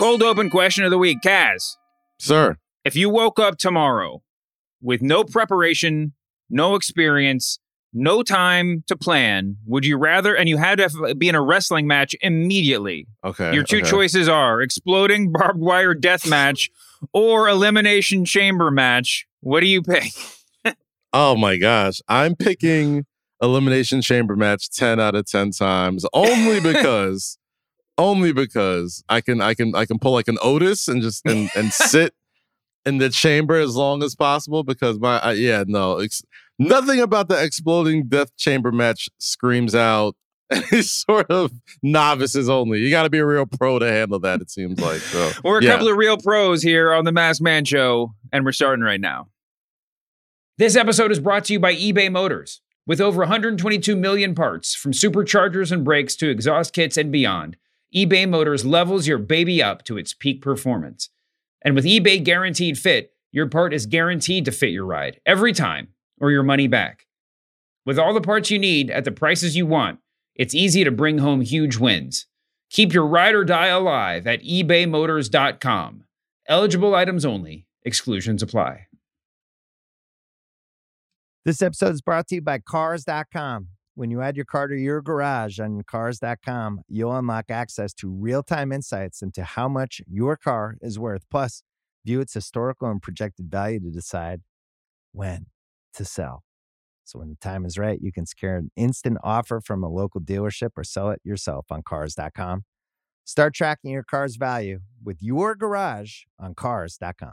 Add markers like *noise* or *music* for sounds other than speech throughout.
Cold open question of the week, Kaz. Sir. If you woke up tomorrow with no preparation, no experience, no time to plan, would you rather, and you had to have- be in a wrestling match immediately? Okay. Your two okay. choices are exploding *laughs* barbed wire death match or elimination chamber match. What do you pick? *laughs* Oh my gosh. I'm picking Elimination Chamber match 10 out of 10 times only *laughs* because only because I can I can I can pull like an Otis and just and, and *laughs* sit in the chamber as long as possible because my I, yeah no ex- nothing about the exploding death chamber match screams out *laughs* any sort of novices only. You got to be a real pro to handle that. It seems like so. *laughs* We're a yeah. couple of real pros here on the Masked Man Show, and we're starting right now. This episode is brought to you by eBay Motors. With over 122 million parts, from superchargers and brakes to exhaust kits and beyond, eBay Motors levels your baby up to its peak performance. And with eBay Guaranteed Fit, your part is guaranteed to fit your ride every time or your money back. With all the parts you need at the prices you want, it's easy to bring home huge wins. Keep your ride or die alive at ebaymotors.com. Eligible items only, exclusions apply. This episode is brought to you by Cars.com. When you add your car to your garage on Cars.com, you'll unlock access to real time insights into how much your car is worth. Plus, view its historical and projected value to decide when to sell. So, when the time is right, you can secure an instant offer from a local dealership or sell it yourself on Cars.com. Start tracking your car's value with your garage on Cars.com.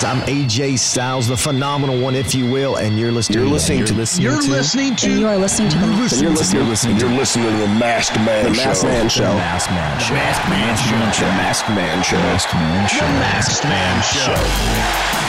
I'm AJ Styles, the phenomenal one, if you will, and you're listening. You're listening you're to. Listening you're listening to. You are listening to the. You're listening, you're listening, you're listening, to, you're listening to the Masked Man the Show. Masked Man Show. The Masked Man Show. The Masked Man Show. The Masked Man Show. The Masked Man Show. The Masked Man Show.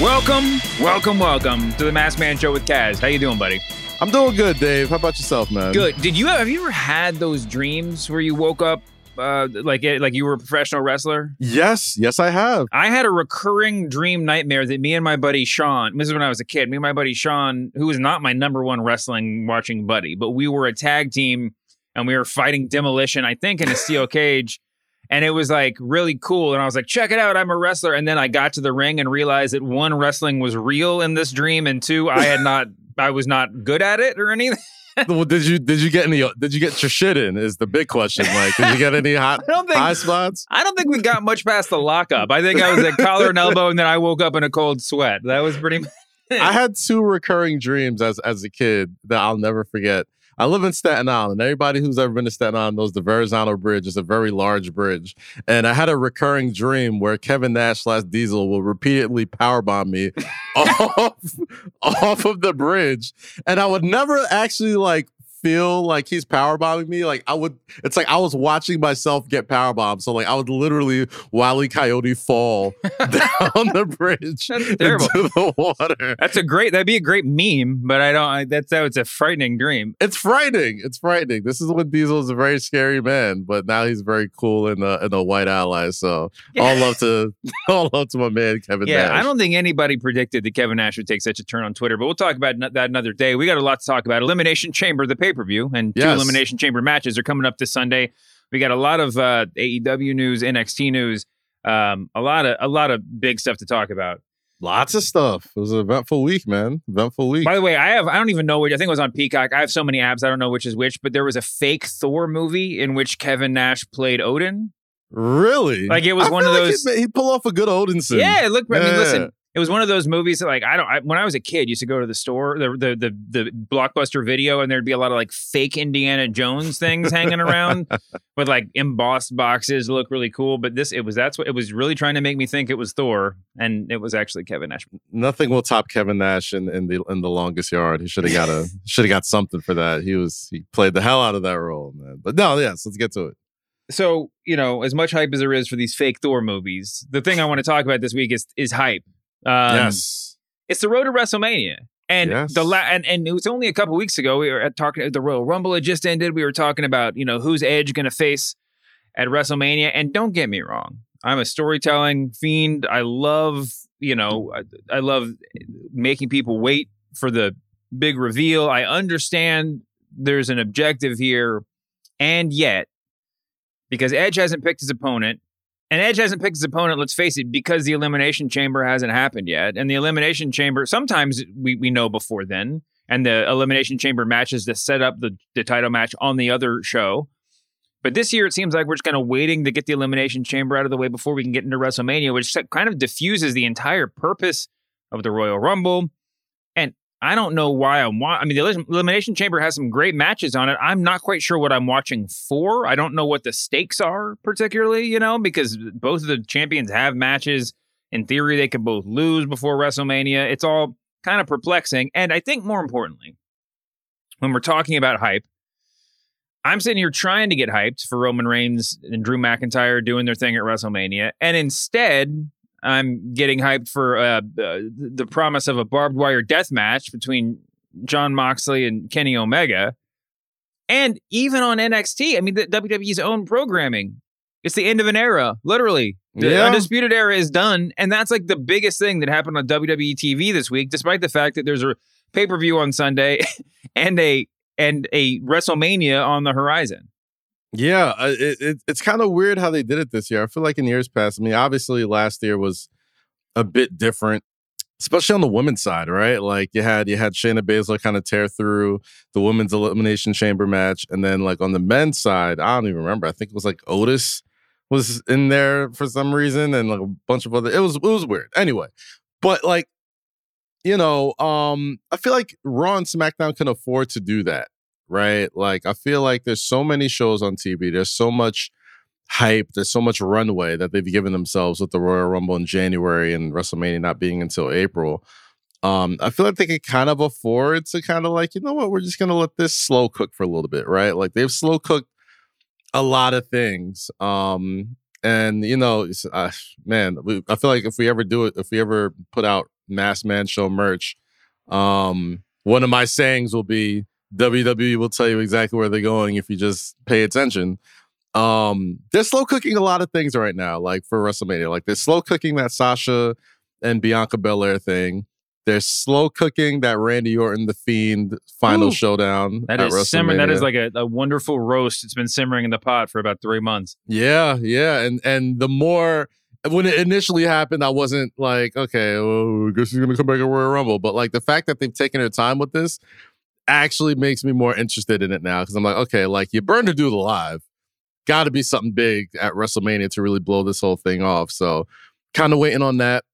Welcome, welcome, welcome to the Masked Man Show with Kaz. How you doing, buddy? I'm doing good, Dave. How about yourself, man? Good. Did you have you ever had those dreams where you woke up uh, like like you were a professional wrestler? Yes, yes, I have. I had a recurring dream nightmare that me and my buddy Sean, this is when I was a kid, me and my buddy Sean, who was not my number one wrestling watching buddy, but we were a tag team and we were fighting demolition, I think, in a steel cage. And it was like really cool. And I was like, check it out, I'm a wrestler. And then I got to the ring and realized that one, wrestling was real in this dream, and two, I had not I was not good at it or anything. Well, did you did you get any did you get your shit in is the big question like did you get any hot *laughs* I don't think- high spots I don't think we got much past the lockup. I think I was at collar and elbow, and then I woke up in a cold sweat. That was pretty. *laughs* much I had two recurring dreams as as a kid that I'll never forget. I live in Staten Island. Everybody who's ever been to Staten Island knows the Verrazano Bridge is a very large bridge. And I had a recurring dream where Kevin Nash slash Diesel will repeatedly powerbomb me *laughs* off, off of the bridge. And I would never actually like feel like he's powerbombing me. Like I would, it's like I was watching myself get powerbombed. So like I would literally Wile E. Coyote fall *laughs* down the bridge That's terrible. into the water. That's a great. That'd be a great meme, but I don't. I, that's that. It's a frightening dream. It's frightening. It's frightening. This is when Diesel is a very scary man, but now he's very cool in the in the white ally. So all love to *laughs* all love to my man Kevin Yeah, Nash. I don't think anybody predicted that Kevin Nash would take such a turn on Twitter, but we'll talk about that another day. We got a lot to talk about. Elimination Chamber, the pay per view, and two Yes. Elimination Chamber matches are coming up this Sunday. We got a lot of uh, AEW news, NXT news, um, a lot of a lot of big stuff to talk about. Lots of stuff. It was an eventful week, man. Eventful week. By the way, I have I don't even know which I think it was on Peacock. I have so many apps I don't know which is which, but there was a fake Thor movie in which Kevin Nash played Odin. really? Like, it was I one of like those- He'd, he'd pull off a good Odinson. Yeah, look. I mean, Yeah. listen. It was one of those movies that, like, I don't. I, when I was a kid, used to go to the store, the, the the the blockbuster video, and there'd be a lot of like fake Indiana Jones things hanging around *laughs* with like embossed boxes. Look really cool, but this it was that's what it was really trying to make me think it was Thor, and it was actually Kevin Nash. Nothing will top Kevin Nash in, in the in the longest yard. He should have got a *laughs* should have got something for that. He was he played the hell out of that role, man. But no, yes, let's get to it. So, you know, as much hype as there is for these fake Thor movies, the thing I want to talk about this week is is hype. Um, yes. It's the road to WrestleMania. And Yes. the la- and, and it was only a couple weeks ago we were at talking at the Royal Rumble had just ended. We were talking about, you know, who's Edge going to face at WrestleMania and don't get me wrong. I'm a storytelling fiend. I love, you know, I, I love making people wait for the big reveal. I understand there's an objective here and yet because Edge hasn't picked his opponent and Edge hasn't picked his opponent, let's face it, because the Elimination Chamber hasn't happened yet. And the Elimination Chamber, sometimes we, we know before then. And the Elimination Chamber matches to set up the, the title match on the other show. But this year, it seems like we're just kind of waiting to get the Elimination Chamber out of the way before we can get into WrestleMania, which kind of diffuses the entire purpose of the Royal Rumble. I don't know why I'm wa- I mean, the Elimination Chamber has some great matches on it. I'm not quite sure what I'm watching for. I don't know what the stakes are particularly, you know, because both of the champions have matches. In theory, they could both lose before WrestleMania. It's all kind of perplexing. And I think more importantly, when we're talking about hype, I'm sitting here trying to get hyped for Roman Reigns and Drew McIntyre doing their thing at WrestleMania. And instead, I'm getting hyped for uh, uh, the promise of a barbed wire death match between John Moxley and Kenny Omega. And even on NXT, I mean, the WWE's own programming, it's the end of an era, literally. The Yeah. Undisputed Era is done. And that's like the biggest thing that happened on WWE TV this week, despite the fact that there's a pay per view on Sunday *laughs* and a and a WrestleMania on the horizon. Yeah, it, it, it's kind of weird how they did it this year. I feel like in years past, I mean, obviously last year was a bit different, especially on the women's side, right? Like you had you had Shayna Baszler kind of tear through the women's elimination chamber match, and then like on the men's side, I don't even remember. I think it was like Otis was in there for some reason, and like a bunch of other. It was it was weird. Anyway, but like you know, um, I feel like Raw and SmackDown can afford to do that, right? Like, I feel like there's so many shows on TV. There's so much hype. There's so much runway that they've given themselves with the Royal Rumble in January and WrestleMania not being until April. Um, I feel like they could kind of afford to kind of like, you know what, we're just gonna let this slow cook for a little bit, right? Like they've slow cooked a lot of things. Um, and you know, uh, man, we, I feel like if we ever do it, if we ever put out Masked Man Show merch, um, one of my sayings will be WWE will tell you exactly where they're going if you just pay attention. Um, they're slow cooking a lot of things right now, like for WrestleMania. Like they're slow cooking that Sasha and Bianca Belair thing. They're slow cooking that Randy Orton, the Fiend, final Ooh. showdown. That at is simmering. That is like a, a wonderful roast. It's been simmering in the pot for about three months. Yeah, yeah, and and the more when it initially happened, I wasn't like, okay, well, I guess he's gonna come back at Royal Rumble. But like the fact that they've taken their time with this actually makes me more interested in it now because I'm like, okay, like you burned a dude alive, got to be something big at WrestleMania to really blow this whole thing off. So, kind of waiting on that.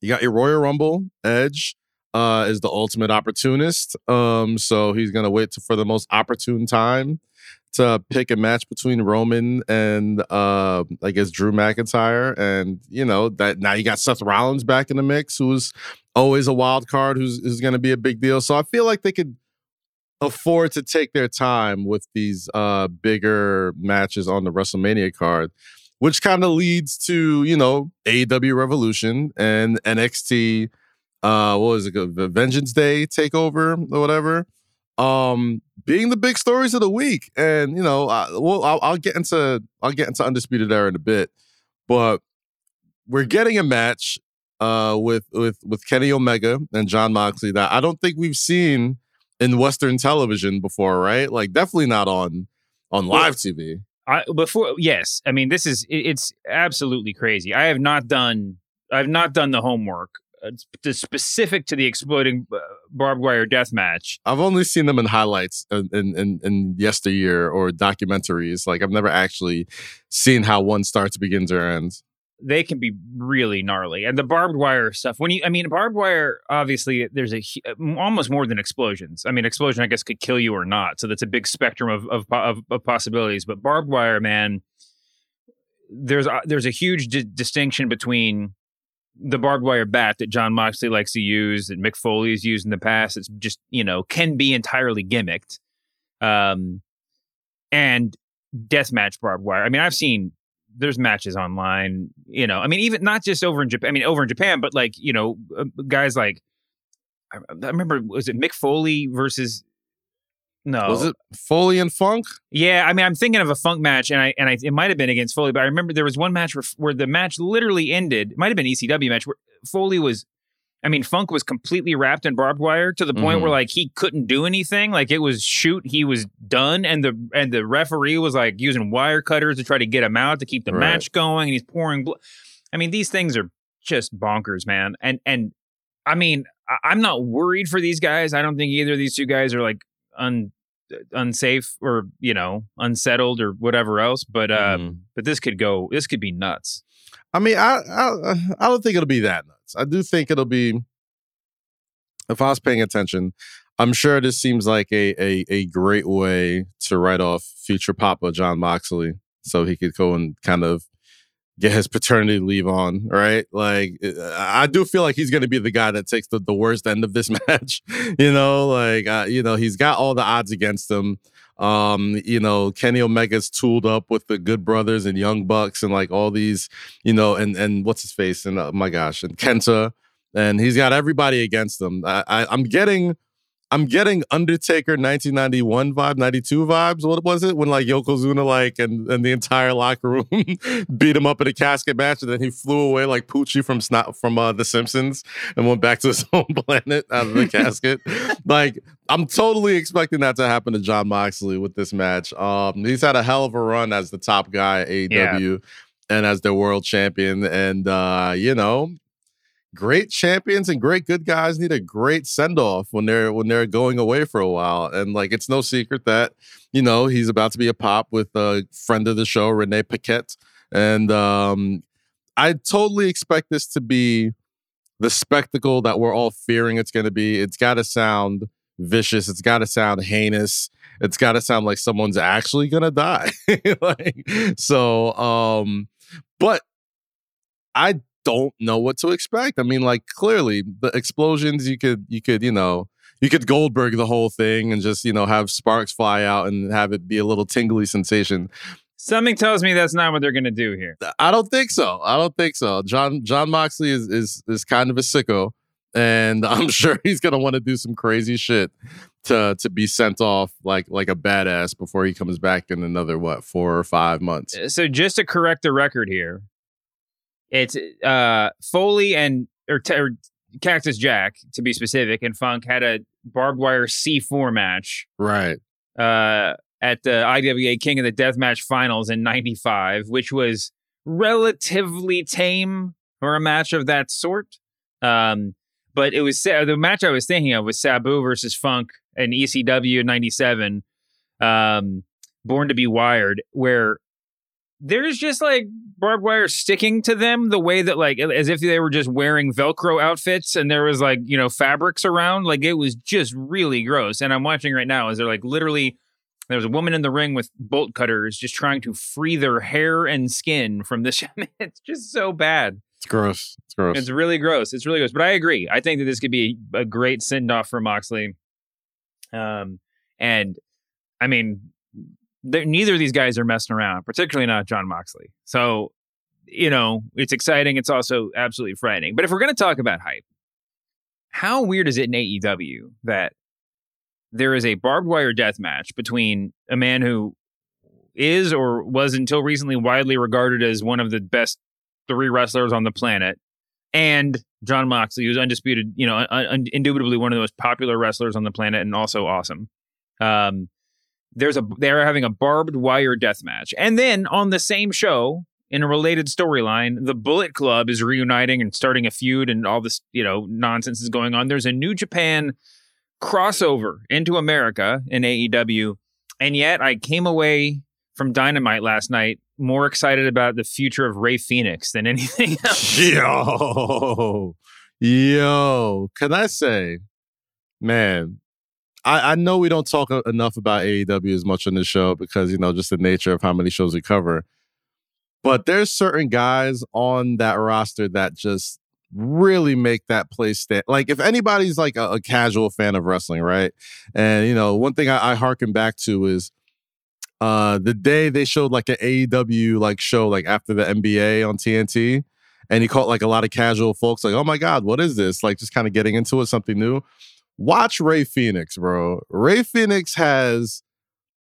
You got your Royal Rumble Edge. Uh, is the ultimate opportunist. Um, so he's gonna wait to, for the most opportune time to pick a match between Roman and uh I guess Drew McIntyre. And you know, that now you got Seth Rollins back in the mix, who's always a wild card, who's is gonna be a big deal. So I feel like they could afford to take their time with these uh bigger matches on the WrestleMania card, which kind of leads to, you know, AEW Revolution and NXT uh what was it the Vengeance Day takeover or whatever um being the big stories of the week. And you know I, well I'll, I'll get into i'll get into undisputed era in a bit. But we're getting a match uh with with with kenny omega and john moxley that i don't think we've seen in western television before right? Like definitely not on on live tv I before yes, I mean this is it- it's absolutely crazy. I have not done I've not done the homework uh, specific to the exploding uh, barbed wire death match. i've only seen them in highlights in in, in, in yesteryear or documentaries like i've never actually seen how one starts begins or ends They can be really gnarly, and the barbed wire stuff. When you, I mean, barbed wire. Obviously, there's a almost more than explosions. I mean, explosion, I guess, could kill you or not. So that's a big spectrum of of, of, of possibilities. But barbed wire, man, there's a, there's a huge di- distinction between the barbed wire bat that John Moxley likes to use, that Mick Foley has used in the past. It's just you know can be entirely gimmicked. Um, and deathmatch barbed wire. I mean, I've seen there's matches online, you know. I mean, even not just over in Japan. I mean, over in Japan, but like you know, uh, guys like I, I remember was it Mick Foley versus no Was it Foley and Funk? yeah, I mean, I'm thinking of a Funk match, and I and I it might have been against Foley, but I remember there was one match where, where the match literally ended. It might have been ECW match where Foley was, I mean, Funk was completely wrapped in barbed wire to the point Mhm. where like he couldn't do anything. Like it was shoot, he was done, and the and the referee was like using wire cutters to try to get him out to keep the Right. match going, and he's pouring. Blo- I mean, these things are just bonkers, man. And and I mean, I- I'm not worried for these guys. I don't think either of these two guys are like un unsafe or you know unsettled or whatever else. But uh, Mhm. but this could go. This could be nuts. I mean, I, I I don't think it'll be that nuts. I do think it'll be. If I was paying attention, I'm sure this seems like a a a great way to write off future Papa John Moxley, so he could go and kind of get his paternity leave on, right? Like, uh, I do feel like he's going to be the guy that takes the, the worst end of this *laughs* match. you know, like, uh, you know, he's got all the odds against him. Um, you know, Kenny Omega's tooled up with the Good Brothers and Young Bucks and like all these, you know, and and what's his face and uh, my gosh, and Kenta, and he's got everybody against him. I, I I'm getting. I'm getting Undertaker 1991 vibe, 92 vibes. What was it when like Yokozuna like and, and the entire locker room *laughs* beat him up in a casket match, and then he flew away like Poochie from Snot from uh, The Simpsons and went back to his *laughs* home planet out of the *laughs* casket. Like I'm totally expecting that to happen to John Moxley with this match. Um, he's had a hell of a run as the top guy at AEW and as their world champion, and uh, you know great champions and great good guys need a great send off when they're when they're going away for a while. And like it's no secret that you know he's about to be a pop with a friend of the show Renee Paquette, and um, I totally expect this to be the spectacle that we're all fearing it's going to be. It's got to sound vicious. It's got to sound heinous. It's got to sound like someone's actually going to die. *laughs* like so um but I don't know what to expect. I mean, like clearly the explosions you could you could, you know, you could Goldberg the whole thing and just, you know, have sparks fly out and have it be a little tingly sensation. Something tells me that's not what they're going to do here. I don't think so. I don't think so. John John Moxley is is is kind of a sicko and *laughs* I'm sure he's going to want to do some crazy shit to to be sent off like like a badass before he comes back in another what, 4 or 5 months. Uh, so just to correct the record here, it's uh Foley and or, or Cactus Jack to be specific, and Funk had a barbed wire C4 match Right. uh, at the IWA King of the Deathmatch Finals in '95, which was relatively tame for a match of that sort. Um, but it was the match I was thinking of was Sabu versus Funk in ECW in '97, um, Born to Be Wired, where there's just like barbed wire sticking to them the way that like as if they were just wearing velcro outfits and there was like you know fabrics around. Like it was just really gross. And i'm watching right now as they're like literally there's a woman in the ring with bolt cutters just trying to free their hair and skin from this *laughs* it's just so bad. It's gross. It's gross. it's really gross. It's really gross. But i agree. I think that this could be a great send off for moxley. Um and i mean neither of these guys are messing around, particularly not John Moxley. So, you know, it's exciting. It's also absolutely frightening. But if we're going to talk about hype, how weird is it in AEW that there is a barbed wire death match between a man who is or was until recently widely regarded as one of the best three wrestlers on the planet and John Moxley, who's undisputed, you know, un- un- indubitably one of the most popular wrestlers on the planet and also awesome. Um, there's a they're having a barbed wire death match, and then on the same show in a related storyline, the Bullet Club is reuniting and starting a feud, and all this you know nonsense is going on. There's a New Japan crossover into America in AEW, and yet I came away from Dynamite last night more excited about the future of Rey Fenix than *laughs* anything else. Yo, yo, can I say, man, I, I know we don't talk enough about AEW as much on this show because, you know, just the nature of how many shows we cover. But there's certain guys on that roster that just really make that place stand. Like, if anybody's like a, a casual fan of wrestling, right? And, you know, one thing I, I harken back to is uh, the day they showed like an AEW like show like after the NBA on TNT, and he caught like a lot of casual folks like, oh my god, what is this? Like just kind of getting into it, something new. Watch Rey Fenix, bro. Rey Fenix has.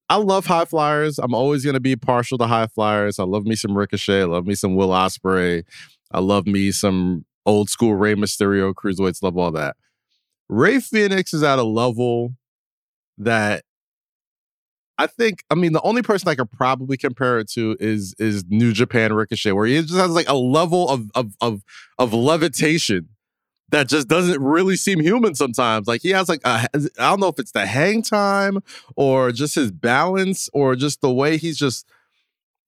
I love high flyers. I'm always gonna be partial to high flyers. I love me some Ricochet. I love me some Will Ospreay. I love me some old school Rey Mysterio cruiserweights. Love all that. Rey Fenix is at a level that I think, I mean, the only person I could probably compare it to is is New Japan Ricochet, where he just has like a level of of of of levitation that just doesn't really seem human sometimes. Like he has like I don't know if it's the hang time or just his balance or just the way he's just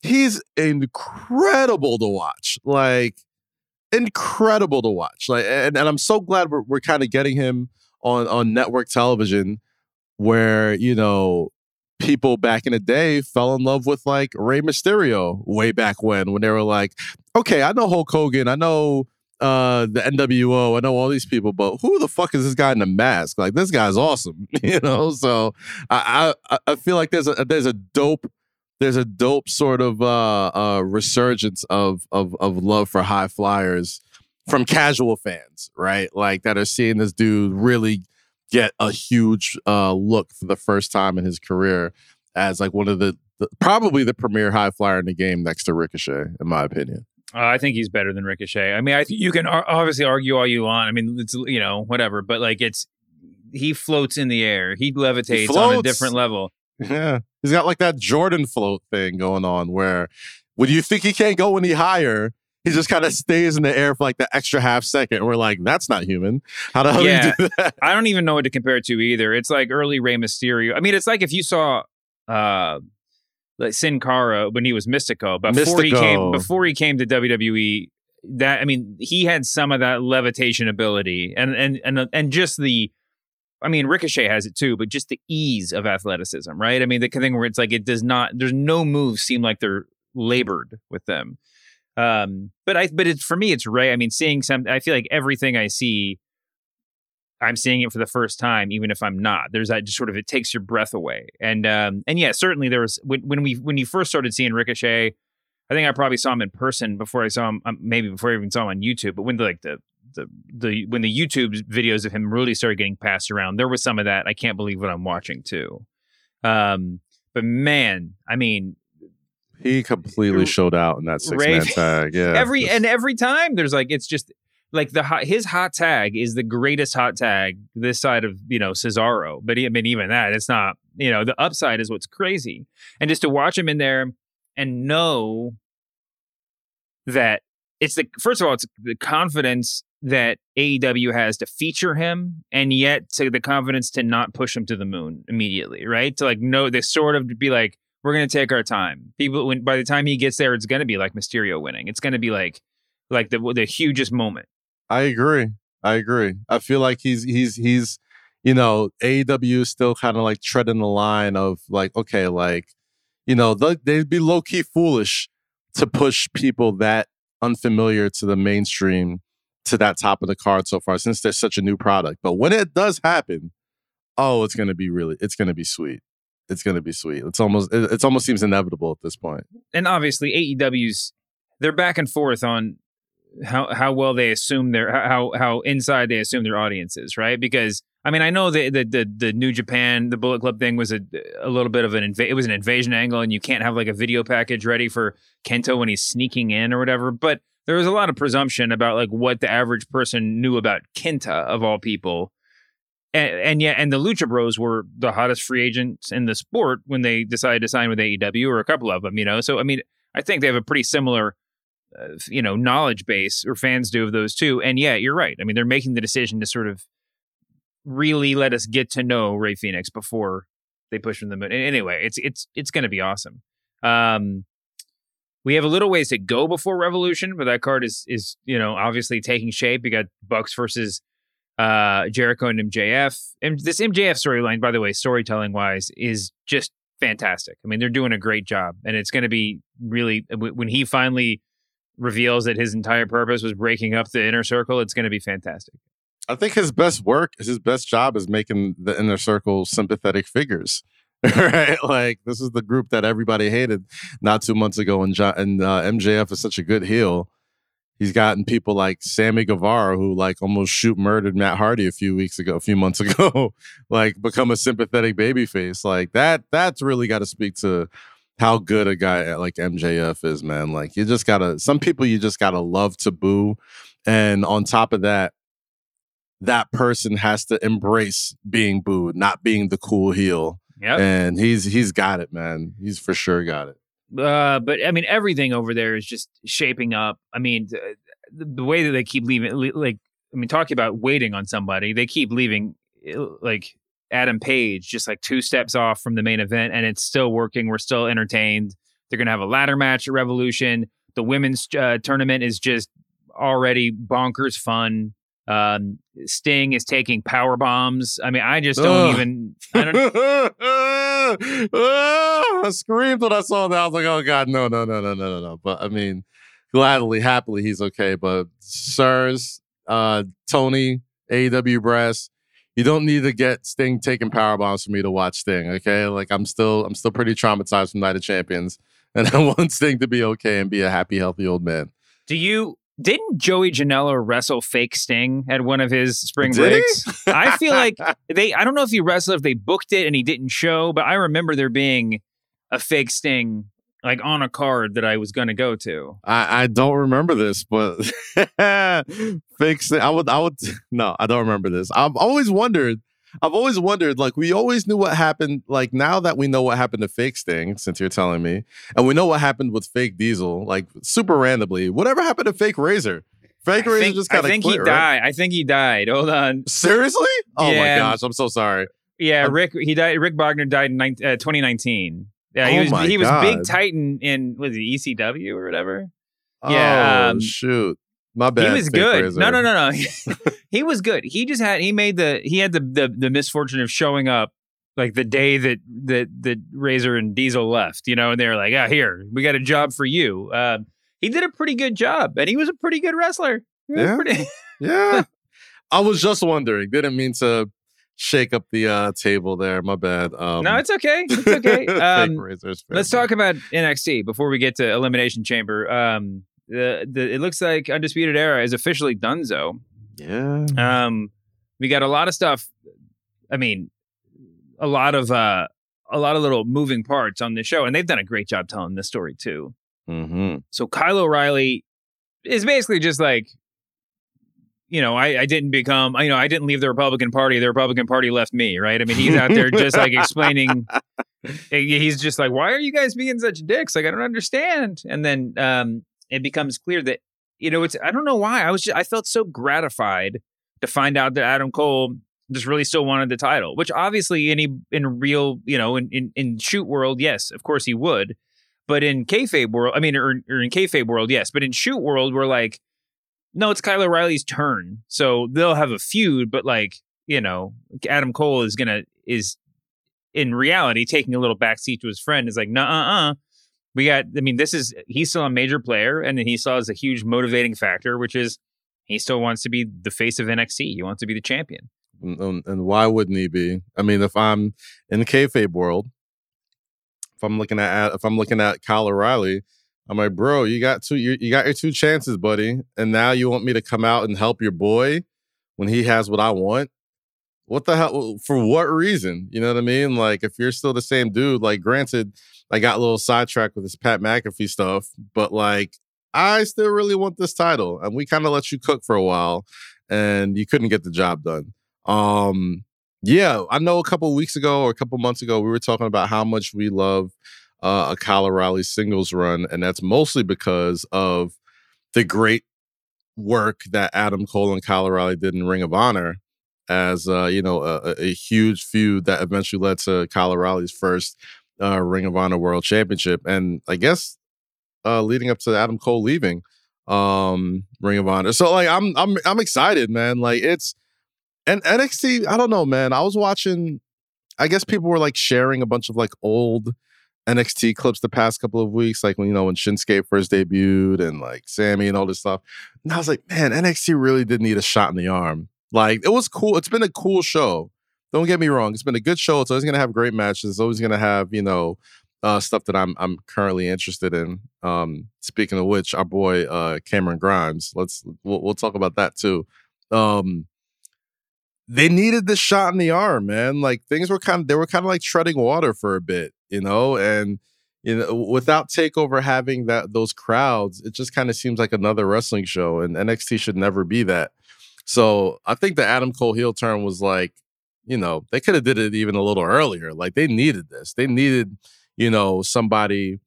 he's incredible to watch. Like incredible to watch. Like and, and I'm so glad we're we're kind of getting him on on network television where, you know, people back in the day fell in love with like Rey Mysterio way back when, when they were like, okay, I know Hulk Hogan, I know uh the NWO, I know all these people, but who the fuck is this guy in the mask? Like this guy's awesome, *laughs* you know. So I I, I feel like there's a there's a dope there's a dope sort of uh, uh resurgence of of of love for high flyers from casual fans, right? Like that are seeing this dude really get a huge uh, look for the first time in his career as like one of the, the, probably the premier high flyer in the game next to Ricochet, in my opinion. Uh, I think he's better than Ricochet. I mean, I you can ar- obviously argue all you want. I mean, it's you know whatever, but like it's he floats in the air. He levitates he on a different level. Yeah, he's got like that Jordan float thing going on where when you think he can't go any higher, he just kind of stays in the air for like the extra half second. We're like, that's not human. How the hell yeah, do you do that? I don't even know what to compare it to either. It's like early Rey Mysterio. I mean, it's like if you saw uh like Sin Cara when he was Mystico, but before Mystico. he came before he came to WWE, that I mean, he had some of that levitation ability and and and and just the I mean, Ricochet has it too, but just the ease of athleticism, right? I mean, the thing where it's like it does not, there's no moves seem like they're labored with them. Um, but I, but it's for me, it's Ray. I mean, seeing some, I feel like everything I see, I'm seeing it for the first time, even if I'm not. There's that just sort of it takes your breath away. And um, and yeah, certainly there was when when we when you first started seeing Ricochet, I think I probably saw him in person before I saw him, um, maybe before I even saw him on YouTube. But when the, like the the the when the YouTube videos of him really started getting passed around, there was some of that. I can't believe what I'm watching too. Um, but man, I mean, he completely showed out in that six man tag. *laughs* Yeah. Every just... and every time there's like it's just like the hot, his hot tag is the greatest hot tag this side of you know Cesaro. But I mean, even that it's not. You know, the upside is what's crazy, and just to watch him in there and know that it's the first of all, it's the confidence that AEW has to feature him, and yet to the confidence to not push him to the moon immediately, right? To like know they sort of be like we're to take our time. People, when by the time he gets there, it's to be like Mysterio winning. It's to be like, like the the hugest moment. I agree. I agree. I feel like he's he's he's, you know, AEW is still kind of like treading the line of like, okay, like, you know, they'd be low key foolish to push people that unfamiliar to the mainstream to that top of the card so far since there's such a new product. But when it does happen, oh, it's to be really, it's to be sweet it's to be sweet. It's almost it, it's almost seems inevitable at this point. And obviously AEW's they're back and forth on how how well they assume their how how inside they assume their audience is, right? Because I mean, I know the the the, the New Japan the Bullet Club thing was a a little bit of an inv- it was an invasion angle, and you can't have like a video package ready for Kenta when he's sneaking in or whatever. But there was a lot of presumption about like what the average person knew about Kenta of all people and, and yeah, and the Lucha Bros were the hottest free agents in the sport when they decided to sign with AEW, or a couple of them, you know. So I mean, I think they have a pretty similar, you know, knowledge base, or fans do of those two. And yeah, you're right. I mean, they're making the decision to sort of really let us get to know Rey Fenix before they push him from the moon. Anyway, it's it's it's going to be awesome. Um, we have a little ways to go before Revolution, but that card is is you know obviously taking shape. You got Bucks versus uh, Jericho and MJF. And this MJF storyline, by the way, storytelling wise, is just fantastic. I mean, they're doing a great job, and it's going to be really when he finally reveals that his entire purpose was breaking up the inner circle. It's going to be fantastic. I think his best work, his best job, is making the inner circle sympathetic figures. *laughs* right? Like this is the group that everybody hated not two months ago, and, jo- and uh, MJF is such a good heel. He's gotten people like Sammy Guevara, who like almost shoot murdered Matt Hardy a few weeks ago, a few months *laughs* ago, like become a sympathetic babyface. Like that, that's really got to speak to how good a guy like MJF is, man. Like you just gotta, some people you just gotta love to boo, and on top of that, that person has to embrace being booed, not being the cool heel. Yep. And he's he's got it, man. He's for sure got it. Uh, but I mean, everything over there is just shaping up. I mean, the, the way that they keep leaving, like, I mean, talking about waiting on somebody, they keep leaving uh, like Adam Page just like two steps off from the main event, and it's still working. We're still entertained. They're gonna have a ladder match at Revolution. The women's uh, tournament is just already bonkers fun. Um, Sting is taking power bombs. I mean, I just don't Ugh. even. I don't. *laughs* I screamed when I saw that. I was like, "Oh God, no, no, no, no, no, no, no!" But I mean, gladly, happily, he's okay. But sirs, uh, Tony, AEW brass, you don't need to get Sting taking power bombs for me to watch Sting. Okay, like I'm still, I'm still pretty traumatized from Night of Champions, *laughs* and I want Sting to be okay and be a happy, healthy old man. Do you didn't Joey Janela wrestle fake Sting at one of his spring Did breaks? I feel like *laughs* they I don't know if he wrestled if they booked it and he didn't show, but I remember there being a fake Sting like on a card that I was gonna go to. I, I don't remember this, but *laughs* fix it. I would, I would, *laughs* no, I don't remember this. I've always wondered, I've always wondered, like, we always knew what happened. Like, now that we know what happened to Fake Sting, since you're telling me, and we know what happened with Fake Diesel, like, super randomly, whatever happened to Fake Razor? Fake I Razor think, just kind of I think quit, he right? died. I think he died. Hold on. Seriously? Oh my gosh, I'm so sorry. Yeah, I'm- Rick he died Rick Bognar died in uh, 2019. Yeah, he Oh was he was big Titan in was it ECW or whatever? Oh, Yeah, um, shoot. My bad. he was good. Razor. No, no, no, no. *laughs* *laughs* he was good. He just had he made the he had the the, the misfortune of showing up like the day that that that Razor and Diesel left, you know, and they were like, "Ah, here, we got a job for you." Um, he did a pretty good job, and he was a pretty good wrestler. Yeah. pretty- Yeah. *laughs* I was just wondering. Didn't mean to shake up the uh, table there. My bad. Um, no, it's okay. It's *laughs* okay. Um, razors, Let's talk about NXT before we get to Elimination Chamber. Um, the, the it looks like Undisputed Era is officially donezo. Yeah. Um, we got a lot of stuff. I mean, a lot of uh, a lot of little moving parts on this show, and they've done a great job telling this story too. Mm-hmm. So Kyle O'Reilly is basically just like, you know, I, I didn't become, you know, I didn't leave the Republican Party. The Republican Party left me, right? I mean, he's out there just like explaining. *laughs* He's just like, why are you guys being such dicks? Like, I don't understand. And then um, it becomes clear that, you know, it's, I don't know why. I was just, I felt so gratified to find out that Adam Cole just really still wanted the title, which obviously any in real, you know, in, in, in shoot world, yes, of course he would. But in kayfabe world, I mean, or, or in kayfabe world, yes. But in shoot world, we're like, no, it's Kyle O'Reilly's turn, so they'll have a feud. But like, you know, Adam Cole is gonna is in reality taking a little backseat to his friend. Is like, nah, uh, uh. We got. I mean, this is he's still a major player, and he saw as a huge motivating factor, which is he still wants to be the face of NXT. He wants to be the champion. And, and- why wouldn't he be? I mean, if I'm in the kayfabe world, if I'm looking at if I'm looking at Kyle O'Reilly, I'm like, bro, you got two, you, you got your two chances, buddy, and now you want me to come out and help your boy when he has what I want. What the hell? For what reason? You know what I mean? Like, if you're still the same dude, like, granted, I got a little sidetracked with this Pat McAfee stuff, but like, I still really want this title, and we kind of let you cook for a while, and you couldn't get the job done. Um, yeah, I know a couple weeks ago or a couple months ago, we were talking about how much we love uh, a Kyle O'Reilly singles run, and that's mostly because of the great work that Adam Cole and Kyle O'Reilly did in Ring of Honor as uh, you know a, a- huge feud that eventually led to Kyle O'Reilly's first uh, Ring of Honor World Championship, and I guess uh, leading up to Adam Cole leaving um, Ring of Honor. So like I'm I'm I'm excited, man. Like it's and NXT. I don't know, man. I was watching. I guess people were like sharing a bunch of like old NXT clips the past couple of weeks, like when you know when Shinsuke first debuted and like Sammy and all this stuff. And I was like, man, NXT really did need a shot in the arm. Like it was cool. It's been a cool show. don't get me wrong. It's been a good show. It's always to have great matches. It's always to have you know uh, stuff that I'm I'm currently interested in. Um, speaking of which, our boy uh, Cameron Grimes. Let's we'll, we'll talk about that too. Um, they needed the shot in the arm, man. Like things were kind of they were kind of like treading water for a bit, you know, and you know without takeover having that those crowds, it just kind of seems like another wrestling show, and NXT should never be that. So I think the Adam Cole heel turn was like, you know, they could have did it even a little earlier. Like they needed this. They needed, you know, somebody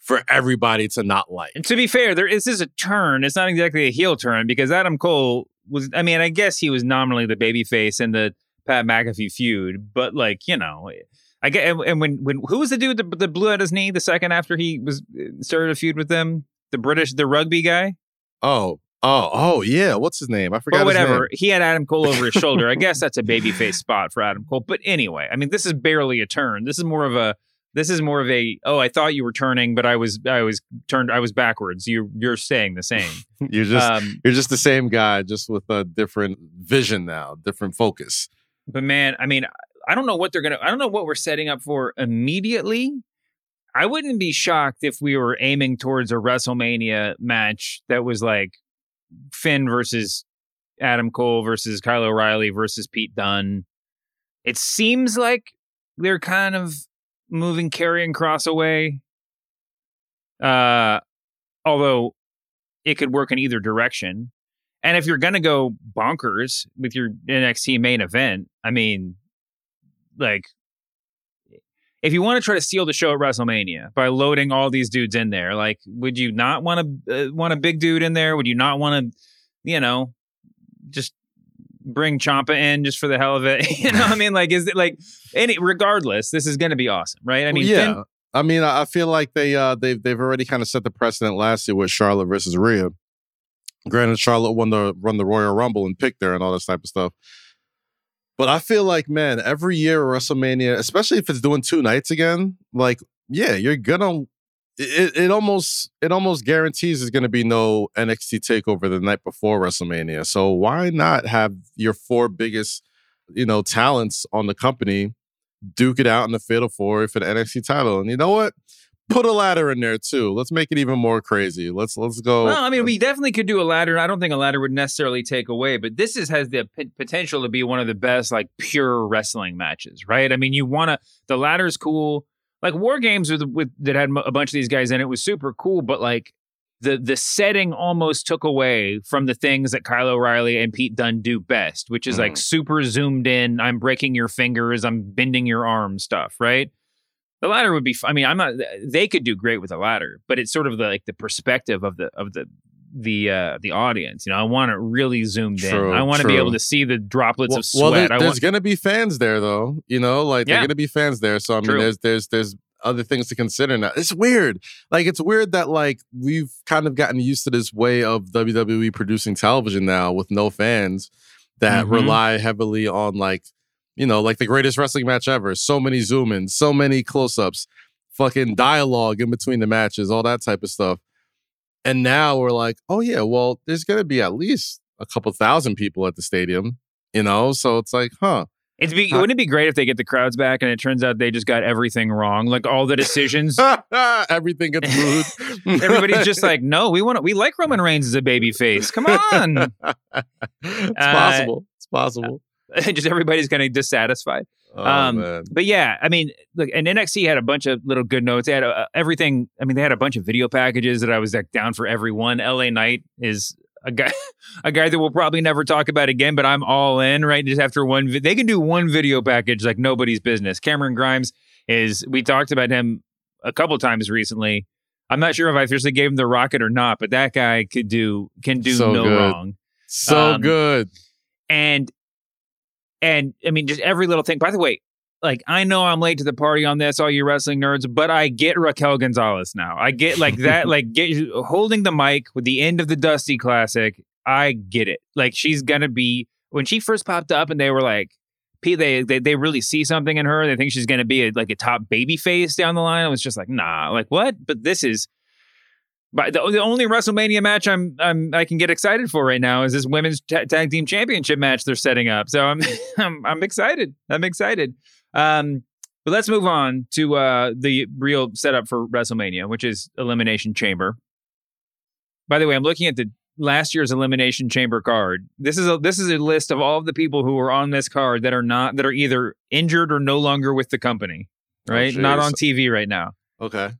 for everybody to not like. And to be fair, there is this is a turn. It's not exactly a heel turn because Adam Cole was. I mean, I guess he was nominally the babyface in the Pat McAfee feud, but like you know, I get. And, and when when who was the dude that, that blew out his knee the second after he was uh, started a feud with them? The British, the rugby guy. Oh, Oh, oh yeah. What's his name? I forgot. But whatever. He had Adam Cole over his shoulder. I guess *laughs* that's a babyface spot for Adam Cole. But anyway, I mean, this is barely a turn. This is more of a. This is more of a. Oh, I thought you were turning, but I was. I was turned. I was backwards. You. You're staying the same. *laughs* you're just. Um, you're just the same guy, just with a different vision now, different focus. But man, I mean, I don't know what they're gonna. I don't know what we're setting up for immediately. I wouldn't be shocked if we were aiming towards a WrestleMania match that was like Finn versus Adam Cole versus Kyle O'Reilly versus Pete Dunne. It seems like they're kind of moving Karrion Kross away. Uh, although it could work in either direction. And if you're going to go bonkers with your NXT main event, I mean, like, if you want to try to steal the show at WrestleMania by loading all these dudes in there, like, would you not want to uh, want a big dude in there? Would you not want to, you know, just bring Ciampa in just for the hell of it? *laughs* you know, what I mean, like, is it like any? Regardless, this is going to be awesome, right? I mean, well, yeah. Finn, I mean, I feel like they uh they've they've already kind of set the precedent last year with Charlotte versus Rhea. Granted, Charlotte won the run the Royal Rumble and picked her and all this type of stuff. But I feel like, man, every year WrestleMania, especially if it's doing two nights again, like, yeah, you're gonna it, it almost it almost guarantees there's gonna be no NXT takeover the night before WrestleMania. So why not have your four biggest, you know, talents on the company duke it out in the Fatal Four for the NXT title? And you know what? put a ladder in there too. Let's make it even more crazy. Let's let's go. Well, I mean, we definitely could do a ladder. I don't think a ladder would necessarily take away, but this is has the p- potential to be one of the best like pure wrestling matches, right? I mean, you want to the ladder's cool. Like War Games with, with that had a bunch of these guys in it was super cool, but like the the setting almost took away from the things that Kyle O'Reilly and Pete Dunne do best, which is mm. like super zoomed in. I'm breaking your fingers. I'm bending your arm stuff, right? the ladder would be i mean i'm not they could do great with a ladder but it's sort of the like the perspective of the of the the uh the audience you know i want it really zoomed true, in i want to be able to see the droplets well, of sweat well there, there's want... gonna be fans there though you know like yeah. they're gonna be fans there so i mean true. there's there's there's other things to consider now it's weird like it's weird that like we've kind of gotten used to this way of wwe producing television now with no fans that mm-hmm. rely heavily on like you know, like the greatest wrestling match ever. So many zoom ins, so many close ups, fucking dialogue in between the matches, all that type of stuff. And now we're like, oh, yeah, well, there's going to be at least a couple thousand people at the stadium, you know? So it's like, huh. It'd be, wouldn't it be great if they get the crowds back and it turns out they just got everything wrong? Like all the decisions, *laughs* everything gets moved. *laughs* Everybody's just like, no, we want to, we like Roman Reigns as a baby face. Come on. *laughs* it's uh, possible. It's possible. just everybody's kind of dissatisfied. Oh, um, but yeah, I mean, look, and NXT had a bunch of little good notes. They had uh, everything. I mean, they had a bunch of video packages that I was like, down for every one. LA Knight is a guy, *laughs* a guy that we'll probably never talk about again, but I'm all in. Right, just after one, vi- they can do one video package like nobody's business. Cameron Grimes is. We talked about him a couple times recently. I'm not sure if I officially gave him the rocket or not, but that guy could do can do so no good. wrong. So um, good. And and I mean, just every little thing. By the way, like I know I'm late to the party on this, all you wrestling nerds, but I get Raquel Gonzalez now. I get like that, *laughs* like get holding the mic with the end of the Dusty Classic. I get it. Like she's gonna be when she first popped up, and they were like, they they they really see something in her. They think she's gonna be a, like a top baby face down the line. I was just like, nah, like what? But this is But the, the only WrestleMania match I'm, I'm I can get excited for right now is this women's ta- tag team championship match they're setting up. So I'm *laughs* *laughs* I'm, I'm excited. I'm excited. Um, but let's move on to uh, the real setup for WrestleMania, which is Elimination Chamber. By the way, I'm looking at the last year's Elimination Chamber card. This is a this is a list of all of the people who are on this card that are not that are either injured or no longer with the company. Oh, Right, not on TV right now. Okay.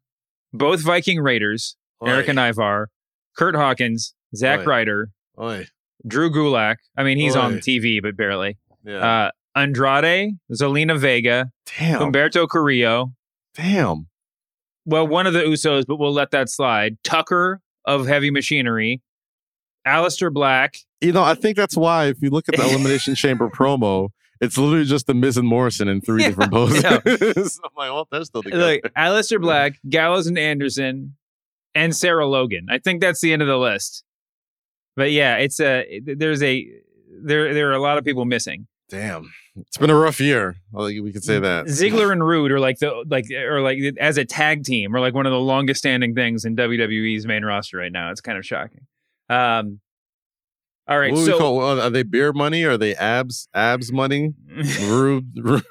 Both Viking Raiders, Erik and Ivar, Kurt Hawkins, Zack Oi. Ryder, Oi. Drew Gulak. I mean, he's on TV, but barely. Yeah. Uh, Andrade, Zelina Vega, Damn. Humberto Carrillo. Damn. Well, one of the Usos, but we'll let that slide. Tucker of Heavy Machinery, Aleister Black. You know, I think that's why if you look at the Elimination Chamber *laughs* promo, it's literally just the Miz and Morrison in three Yeah, different poses. yeah. *laughs* I'm like, they're still together. Like Aleister *laughs* Black, Gallows and Anderson, and Sarah Logan. I think that's the end of the list. But yeah, it's a there's a there there are a lot of people missing. Damn. It's been a rough year. We could say that. Ziggler and Roode are like the like or like as a tag team are like one of the longest standing things in WWE's main roster right now. It's kind of shocking. Um, all right, what so we call, uh, are they beer money? Are they abs abs money? Roode,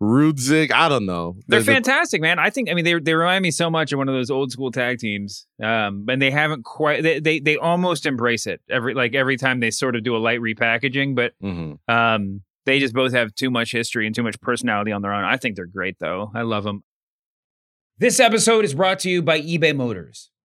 rude zig. I don't know. They're The- the- fantastic, man. I think. I mean, they they remind me so much of one of those old school tag teams. Um, and they haven't quite. They, they they almost embrace it every like every time they sort of do a light repackaging, but Mhm. um, they just both have too much history and too much personality on their own. I think they're great, though. I love them. This episode is brought to you by eBay Motors.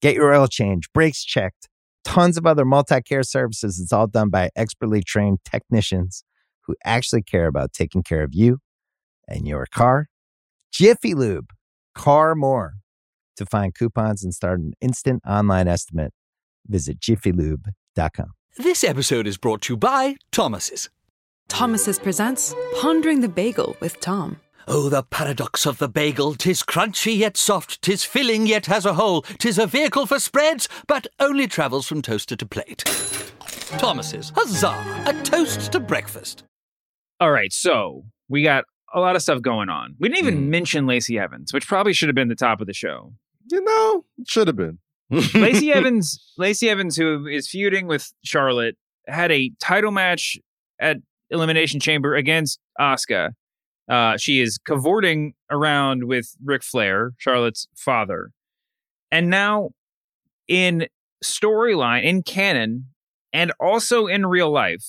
Get your oil change, brakes checked, tons of other multi care services. It's all done by expertly trained technicians who actually care about taking care of you and your car. Jiffy Lube, car more. To find coupons and start an instant online estimate, visit jiffylube.com. This episode is brought to you by Thomas's. Thomas's presents Pondering the Bagel with Tom. Oh, the paradox of the bagel! Tis crunchy yet soft, tis filling yet has a hole. Tis a vehicle for spreads, but only travels from toaster to plate. Thomas's, huzzah! A toast to breakfast. All right, so we got a lot of stuff going on. We didn't even mm. mention Lacey Evans, which probably should have been the top of the show. You know, it should have been. *laughs* Lacey *laughs* Evans, Lacey Evans, who is feuding with Charlotte, had a title match at Elimination Chamber against Asuka. Uh, she is cavorting around with Ric Flair, Charlotte's father, and now in storyline, in canon, and also in real life.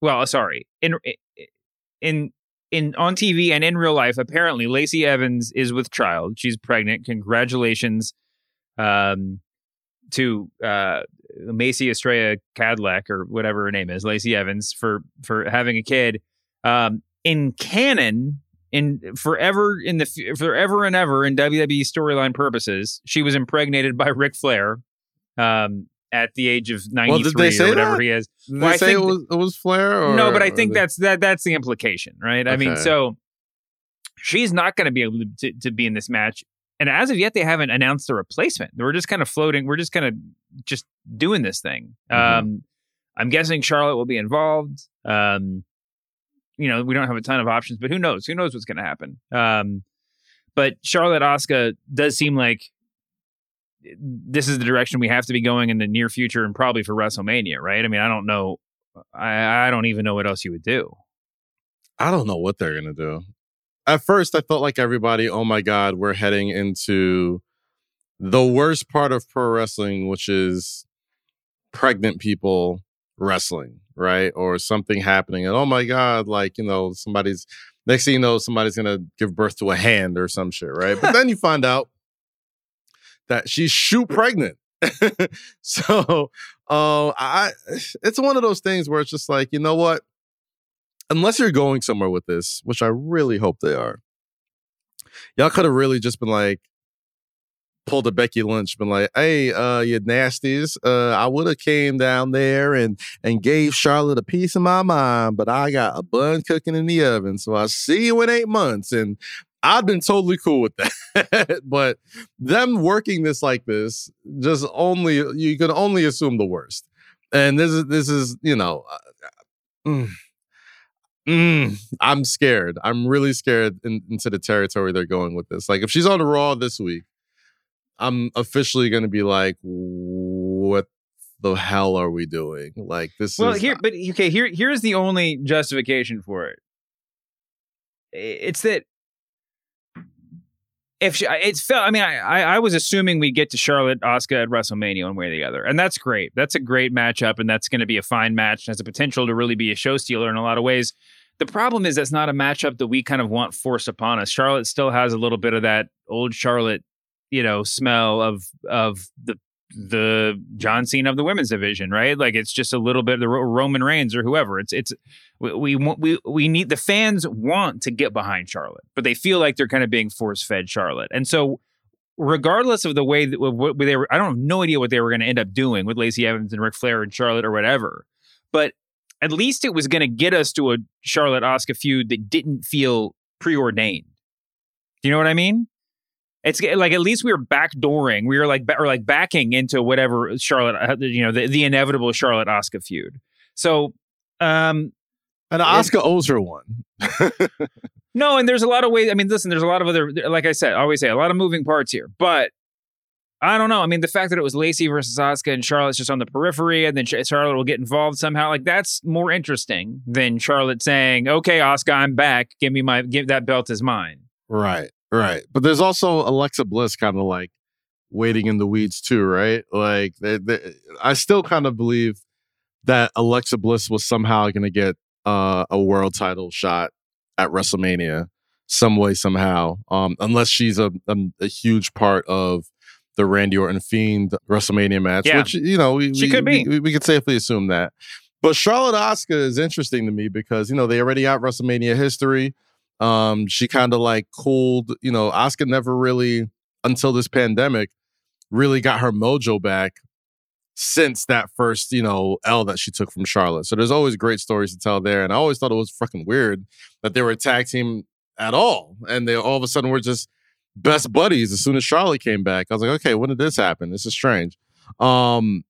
Well, sorry, in in in on TV and in real life, apparently Lacey Evans is with child. She's pregnant. Congratulations um, to uh, Macey Estrella Cadillac or whatever her name is, Lacey Evans, for for having a kid. Um, in canon, in forever in the forever and ever in WWE storyline purposes, she was impregnated by Ric Flair. Um, at the age of ninety Well, three say or whatever that? he is. Did Well, they I say think it was, it was Flair? Or, no, but I think they- that's that that's the implication, right? I mean, so she's not going to be able to, to be in this match and as of yet, they haven't announced a replacement. We're just kind of floating. We're just kind of just doing this thing. Mm-hmm. Um, I'm guessing Charlotte will be involved. Um, you know, we don't have a ton of options, but who knows? Who knows what's going to happen? Um, but Charlotte Asuka does seem like this is the direction we have to be going in the near future and probably for WrestleMania, right? I mean, I don't know. I, I don't even know what else you would do. I don't know what they're gonna do. At first, I felt like everybody, oh my god, we're heading into the worst part of pro wrestling, which is pregnant people wrestling, right? Or something happening, and oh my god, like you know, somebody's next thing you know, somebody's gonna give birth to a hand or some shit, right? But then you *laughs* find out that she's shoot pregnant. *laughs* so uh, I it's one of those things where it's just like, you know what? Unless you're going somewhere with this, which I really hope they are, y'all could have really just been like, pulled a Becky Lynch, been like, "Hey, uh, you nasties, uh, I would have came down there and and gave Charlotte a piece of my mind, but I got a bun cooking in the oven, so I'll see you in eight months." And I've been totally cool with *laughs* that, but them working this like this, just only you can only assume the worst. And this is this is you know. Uh, mm, Mm, I'm scared. I'm really scared in, into the territory they're going with this. Like, if she's on the Raw this week, I'm officially going to be like, what the hell are we doing? Like, this is well, here, but okay, here, here's the only justification for it. It's that if she, it's felt. I mean, I, I, I was assuming we'd get to Charlotte Asuka at WrestleMania one way or the other, and that's great. That's a great matchup, and that's going to be a fine match. And has the potential to really be a show stealer in a lot of ways. The problem is that's not a matchup that we kind of want forced upon us. Charlotte still has a little bit of that old Charlotte, you know, smell of of the the John Cena of the women's division, right? Like it's just a little bit of the Roman Reigns or whoever. It's it's we we we need the fans want to get behind Charlotte, but they feel like they're kind of being force fed Charlotte, and so regardless of the way that what they were, I don't have no idea what they were going to end up doing with Lacey Evans and Ric Flair and Charlotte or whatever, but at least it was going to get us to a Charlotte Asuka feud that didn't feel preordained. Do you know what I mean? It's like at least we were backdooring, we were like or like backing into whatever Charlotte, uh, you know, the, the inevitable Charlotte Asuka feud. So, um, and Asuka owes her one. *laughs* no, and there's a lot of ways. I mean, listen, there's a lot of other, like I said, I always say a lot of moving parts here, but I don't know. I mean, the fact that it was Lacey versus Asuka and Charlotte's just on the periphery, and then Charlotte will get involved somehow, like that's more interesting than Charlotte saying, "Okay, Asuka, I'm back. Give me my give that belt is mine." Right, right. But there's also Alexa Bliss, kind of like waiting in the weeds too, right? Like, they, they, I still kind of believe that Alexa Bliss was somehow going to get uh, a world title shot at WrestleMania, some way, somehow, um, unless she's a, a, a huge part of the Randy Orton Fiend WrestleMania match, Yeah. which you know we, She we, could be. we, we could safely assume that. But Charlotte Asuka is interesting to me because you know they already got WrestleMania history. Um, she kind of like cooled, you know, Asuka never really until this pandemic really got her mojo back since that first, you know, L that she took from Charlotte. So there's always great stories to tell there. And I always thought it was fucking weird that they were a tag team at all. And they all of a sudden were just best buddies as soon as Charlotte came back. I was like, okay, when did this happen? This is strange. Um,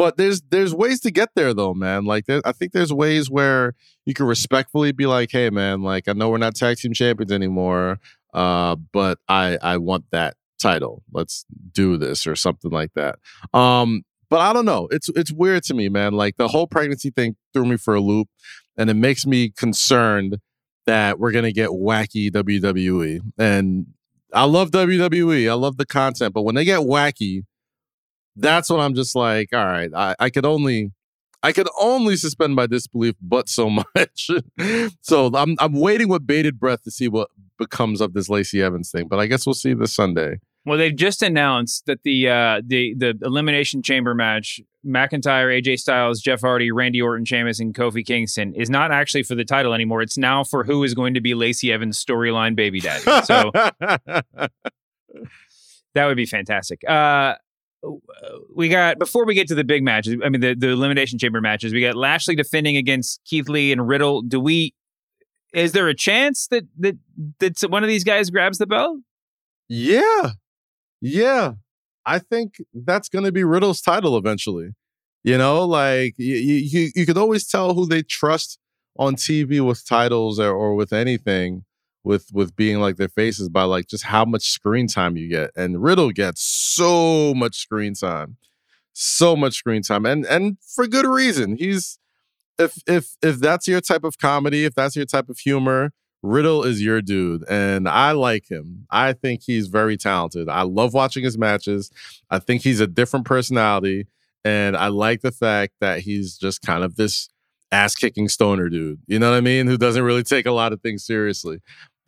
but there's there's ways to get there though, man. Like there, I think there's ways where you can respectfully be like, hey man, like I know we're not tag team champions anymore, uh, but I I want that title. Let's do this or something like that. Um, but I don't know. It's it's weird to me, man. Like the whole pregnancy thing threw me for a loop, and it makes me concerned that we're gonna get wacky WWE. And I love WWE. I love the content, but when they get wacky, that's when I'm just like, all right, I, I could only I could only suspend my disbelief, but so *laughs* much. so I'm I'm waiting with bated breath to see what becomes of this Lacey Evans thing. But I guess we'll see this Sunday. Well, they've just announced that the uh, the the elimination chamber match, McIntyre, AJ Styles, Jeff Hardy, Randy Orton, Sheamus, and Kofi Kingston, is not actually for the title anymore. It's now for who is going to be Lacey Evans' storyline baby daddy. So *laughs* that would be fantastic. Uh, we got before we get to the big matches. I mean, the the elimination chamber matches. We got Lashley defending against Keith Lee and Riddle. Do we? Is there a chance that that that one of these guys grabs the belt? Yeah. Yeah. I think that's going to be Riddle's title eventually. You know, like you, you, you could always tell who they trust on TV with titles or, or with anything with with being like their faces by like just how much screen time you get. And Riddle gets so much screen time. So much screen time. And and for good reason. He's if if if that's your type of comedy, if that's your type of humor, Riddle is your dude, and I like him. I think he's very talented. I love watching his matches. I think he's a different personality, and I like the fact that he's just kind of this ass kicking stoner dude. You know what I mean? Who doesn't really take a lot of things seriously.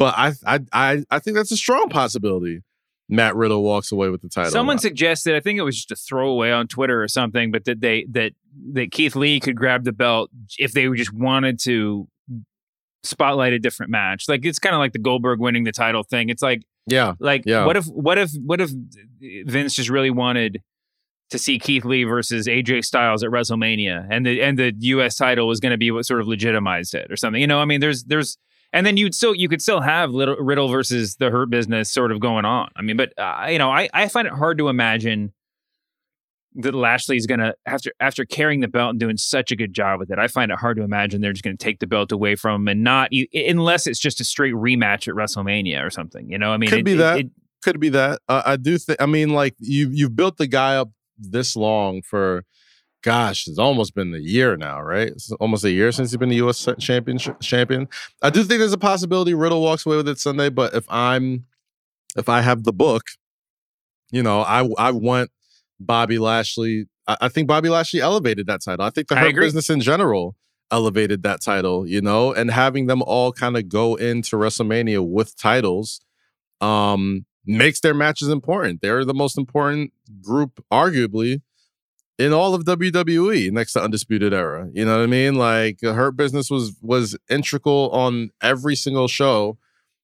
But I I I, I think that's a strong possibility. Matt Riddle walks away with the title. Someone suggested, I think it was just a throwaway on Twitter or something, but that they that that Keith Lee could grab the belt if they just wanted to spotlight a different match. Like it's kind of like the Goldberg winning the title thing. It's like yeah, like yeah. what if what if what if Vince just really wanted to see Keith Lee versus AJ Styles at WrestleMania and the and the US title was going to be what sort of legitimized it or something. You know, I mean there's there's and then you'd still you could still have little Riddle versus the Hurt Business sort of going on. I mean, but uh, you know, I I find it hard to imagine that Lashley's gonna after after carrying the belt and doing such a good job with it. I find it hard to imagine they're just gonna take the belt away from him and not unless it's just a straight rematch at WrestleMania or something. You know, I mean, could it, be it, that. It, could be that. Uh, I do think. I mean, like you you've built the guy up this long for. Gosh, it's almost been a year now, right? It's almost a year since he's been the U.S. champion. Champion. I do think there's a possibility Riddle walks away with it Sunday, but if I'm, if I have the book, you know, I I want Bobby Lashley. I, I think Bobby Lashley elevated that title. I think the Hurt. Business in general elevated that title. You know, and having them all kind of go into WrestleMania with titles, um, makes their matches important. They're the most important group, arguably, in all of WWE next to Undisputed Era. You know what I mean? Like Hurt Business was was integral on every single show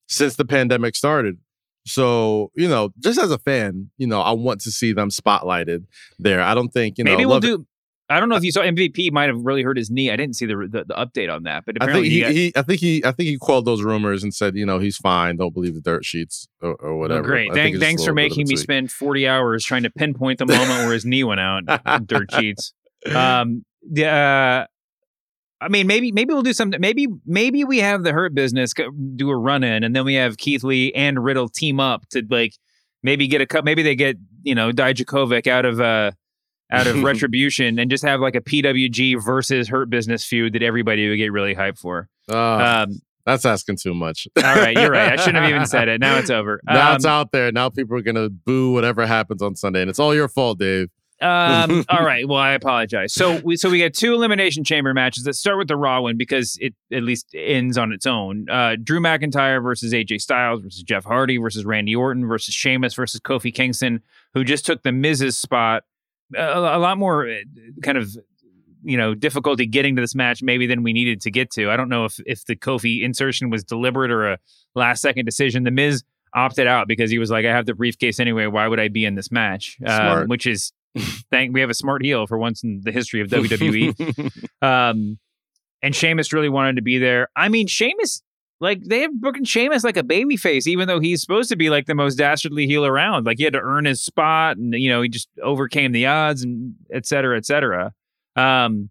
since the pandemic started. So, you know, just as a fan, you know, I want to see them spotlighted there. I don't think, you know, maybe we'll love it- do. I don't know if you saw MVP might have really hurt his knee. I didn't see the the, the update on that, but I think he, got- he, I think he, I think he quelled those rumors and said, you know, he's fine. Don't believe the dirt sheets or, or Oh, whatever. great. I Thank, thanks for little bit of making me spend 40 hours trying to pinpoint the moment where his knee went out. *laughs* Dirt sheets. Um, the, uh, I mean, maybe maybe we'll do something. Maybe maybe we have the Hurt Business do a run in, and then we have Keith Lee and Riddle team up to like maybe get a cup. Maybe they get you know Dijakovic out of uh out of *laughs* Retribution and just have like a PWG versus Hurt Business feud that everybody would get really hyped for. Ah, Um, that's asking too much. all right, you're right. I *laughs* shouldn't have even said it. Now it's over. now Um, it's out there. Now people are gonna boo whatever happens on Sunday, and it's all your fault, Dave. Um, *laughs* all right. Well, I apologize. So we so we got two elimination chamber matches. Let's start with the Raw one because it at least ends on its own. Uh, Drew McIntyre versus AJ Styles versus Jeff Hardy versus Randy Orton versus Sheamus versus Kofi Kingston, who just took the Miz's spot. A, a lot more uh, kind of you know difficulty getting to this match maybe than we needed to get to. I don't know if if the Kofi insertion was deliberate or a last second decision. The Miz opted out because he was like, I have the briefcase anyway. Why would I be in this match? Um, which is *laughs* thank we have a smart heel for once in the history of *laughs* WWE. um, and Sheamus really wanted to be there. I mean, Sheamus, like they have booking Sheamus like a baby face, even though he's supposed to be like the most dastardly heel around. Like he had to earn his spot, and you know he just overcame the odds, and et cetera, et cetera. Um,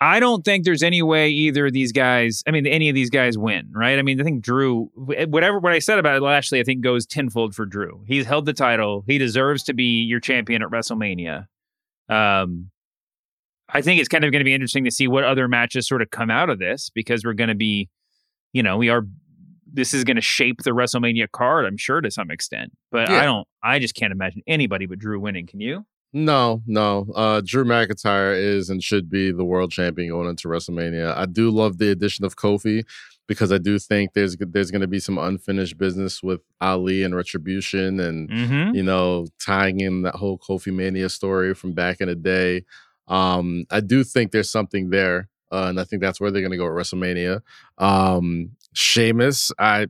I don't think there's any way either of these guys. I mean, any of these guys win, right? I mean, I think Drew, whatever what I said about Lashley, I think goes tenfold for Drew. He's held the title. He deserves to be your champion at WrestleMania. Um, I think it's kind of going to be interesting to see what other matches sort of come out of this because we're going to be, you know, we are. This is going to shape the WrestleMania card, I'm sure, to some extent. But Yeah. I don't. I just can't imagine anybody but Drew winning. Can you? No, no. Uh, Drew McIntyre is and should be the world champion going into WrestleMania. I do love the addition of Kofi because I do think there's there's going to be some unfinished business with Ali and Retribution, and Mm-hmm. you know tying in that whole Kofi Mania story from back in the day. Um, I do think there's something there, uh, and I think that's where they're going to go at WrestleMania. Um, Sheamus, I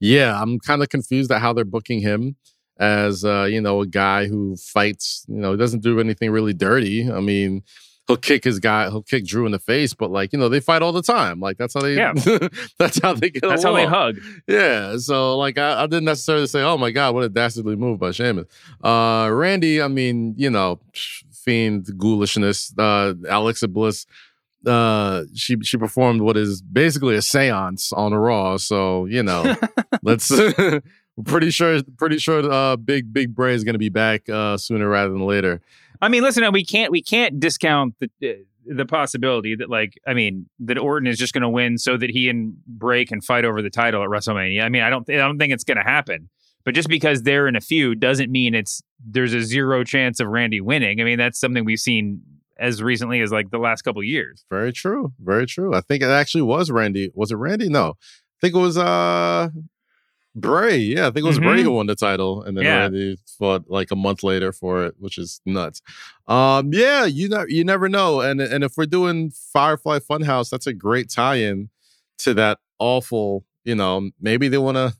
yeah, I'm kind of confused at how they're booking him as uh, you know a guy who fights. You know, doesn't do anything really dirty. I mean, he'll kick his guy, he'll kick Drew in the face, but like you know they fight all the time. Like that's how they, Yeah. *laughs* that's how they get. That's how they hug. Yeah, so like I, I didn't necessarily say, "Oh my god, what a dastardly move by Sheamus." Uh, Randy, I mean, you know, fiend ghoulishness. Uh, Alexa Bliss, uh, she she performed what is basically a séance on a Raw. So you know, *laughs* let's. *laughs* pretty sure, pretty sure, uh, Big Big Bray is going to be back uh, sooner rather than later. I mean, listen, we can't we can't discount the uh, the possibility that like I mean that Orton is just going to win so that he and Bray can fight over the title at WrestleMania. I mean, I don't I don't think it's going to happen. But just because they're in a feud doesn't mean it's there's a zero chance of Randy winning. I mean, that's something we've seen as recently as like the last couple years. Very true. Very true. I think it actually was Randy. Was it Randy? No. I think it was uh Bray. Yeah, I think it was Bray Mhm. who won the title, and then Yeah. Randy fought like a month later for it, which is nuts. Um, yeah, you know, you never know. And and if we're doing Firefly Funhouse, that's a great tie-in to that awful. You know, maybe they want to.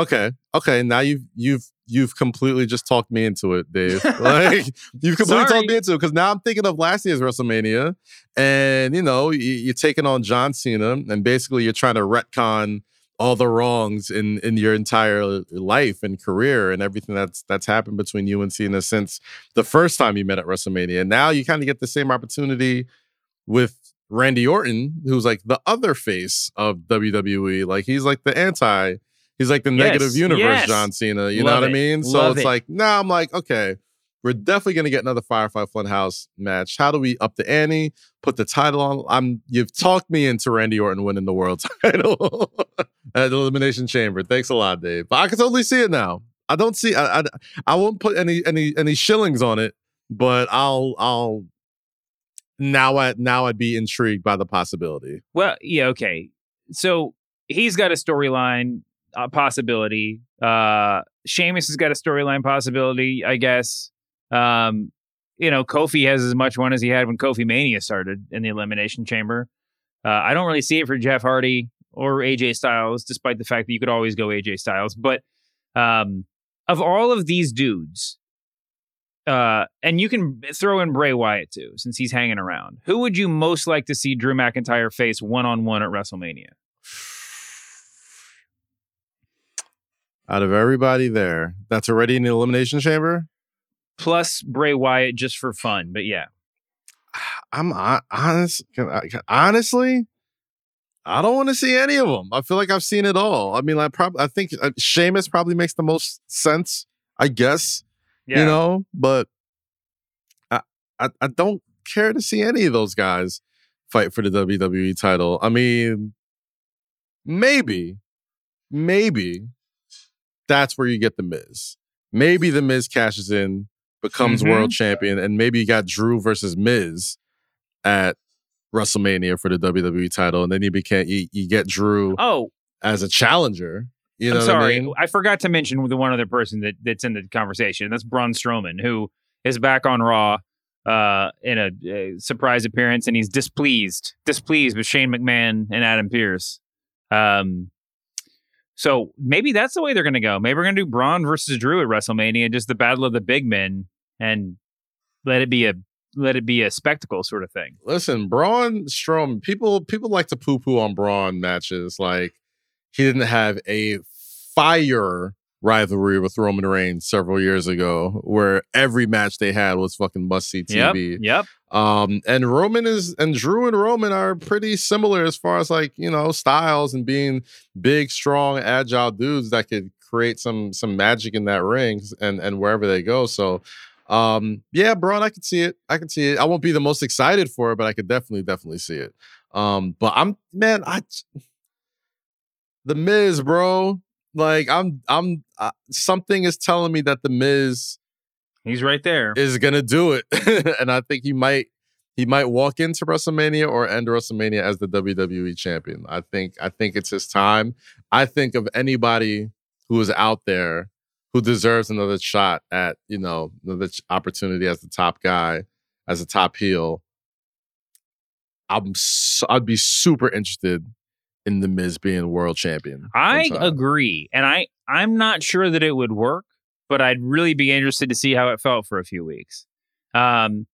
Okay, okay. Now you've you've you've completely just talked me into it, Dave. *laughs* Like you've completely Sorry. talked me into it because now I'm thinking of last year's WrestleMania, and you know you, you're taking on John Cena, and basically you're trying to retcon all the wrongs in in your entire life and career and everything that's that's happened between you and Cena since the first time you met at WrestleMania. And now you kind of get the same opportunity with Randy Orton, who's like the other face of WWE. Like he's like the anti, he's like the Yes, negative universe yes. John Cena. You know Love what I mean? So love it's it. like now I'm like, okay, we're definitely gonna get another Firefly Funhouse match. How do we up the ante? Put the title on. I'm you've talked me into Randy Orton winning the world *laughs* title at the Elimination Chamber. Thanks a lot, Dave. But I can totally see it now. I don't see. I, I I won't put any any any shillings on it, but I'll I'll now I now I'd be intrigued by the possibility. Well, yeah, okay. So he's got a storyline uh, possibility. Uh Sheamus has got a storyline possibility, I guess. Um, you know, Kofi has as much one as he had when Kofi Mania started in the Elimination Chamber. Uh, I don't really see it for Jeff Hardy or AJ Styles, despite the fact that you could always go AJ Styles. But um, of all of these dudes, uh, and you can throw in Bray Wyatt too, since he's hanging around. Who would you most like to see Drew McIntyre face one on one at WrestleMania? Out of everybody there, that's already in the Elimination Chamber. Plus Bray Wyatt just for fun, but yeah. *sighs* I'm honest. can I- can- Honestly, I don't want to see any of them. I feel like I've seen it all. I mean, I probably, I think uh, Sheamus probably makes the most sense. I guess Yeah. you know, but I, I I don't care to see any of those guys fight for the WWE title. I mean, maybe, maybe that's where you get the Miz. Maybe the Miz cashes in, becomes Mhm. world champion, and maybe you got Drew versus Miz at WrestleMania for the WWE title, and then you became you, you get Drew Oh, as a challenger. You know I'm what I sorry. mean? I forgot to mention the one other person that, that's in the conversation. That's Braun Strowman, who is back on Raw uh, in a, uh surprise appearance, and he's displeased, displeased with Shane McMahon and Adam Pearce. Um, so maybe that's the way they're going to go. Maybe we're going to do Braun versus Drew at WrestleMania, just the battle of the big men, and let it be a let it be a spectacle sort of thing. Listen, Braun Strowman. People people like to poo poo on Braun matches. Like he didn't have a fire rivalry with Roman Reigns several years ago, where every match they had was fucking must see TV. Yep. Um, and Roman is and Drew and Roman are pretty similar as far as like you know styles and being big, strong, agile dudes that could create some some magic in that ring and and wherever they go. So, um, yeah, Braun, I can see it. I can see it. I won't be the most excited for it, but I could definitely definitely see it. Um, but I'm man, I the Miz, bro. Like I'm I'm uh, something is telling me that the Miz He's right there. is gonna do it, *laughs* and I think he might he might walk into WrestleMania or end WrestleMania as the WWE champion. I think I think it's his time. I think of anybody who is out there who deserves another shot at you know another opportunity as the top guy, as a top heel. I'm I'd be super interested in the Miz being world champion. I agree, and I I'm not sure that it would work, but I'd really be interested to see how it felt for a few weeks. Um,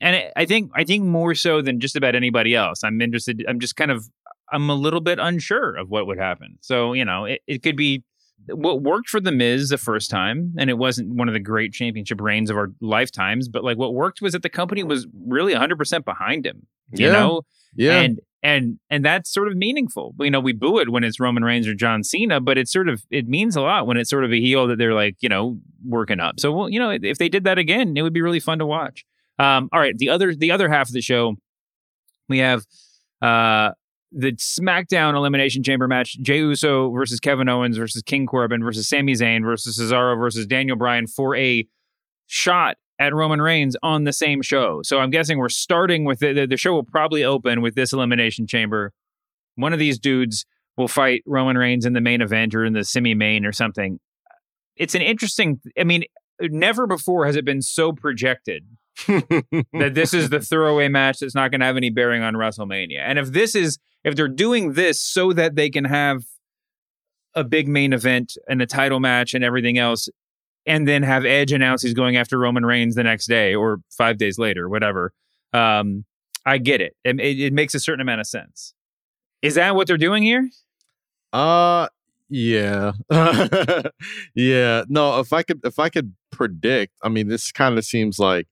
and it, I think I think more so than just about anybody else. I'm interested. I'm just kind of I'm a little bit unsure of what would happen. So you know, it, it could be what worked for the Miz the first time, and it wasn't one of the great championship reigns of our lifetimes. But like, what worked was that the company was really 100 percent behind him. You Yeah. know, Yeah. and and and that's sort of meaningful. You know, we boo it when it's Roman Reigns or John Cena, but it's sort of it means a lot when it's sort of a heel that they're like you know working up. So well, you know, if they did that again, it would be really fun to watch. Um, all right, the other the other half of the show, we have uh the SmackDown Elimination Chamber match: Jey Uso versus Kevin Owens versus King Corbin versus Sami Zayn versus Cesaro versus Daniel Bryan for a shot at Roman Reigns on the same show. So I'm guessing we're starting with the, the, the show will probably open with this Elimination Chamber. One of these dudes will fight Roman Reigns in the main event or in the semi-main or something. It's an interesting. I mean, never before has it been so projected *laughs* that this is the throwaway match that's not going to have any bearing on WrestleMania. And if this is if they're doing this so that they can have a big main event and a title match and everything else, and then have Edge announce he's going after Roman Reigns the next day or five days later, whatever. Um, I get it. It, it. it makes a certain amount of sense. Is that what they're doing here? Uh yeah. *laughs* yeah. No, if I could if I could predict, I mean this kind of seems like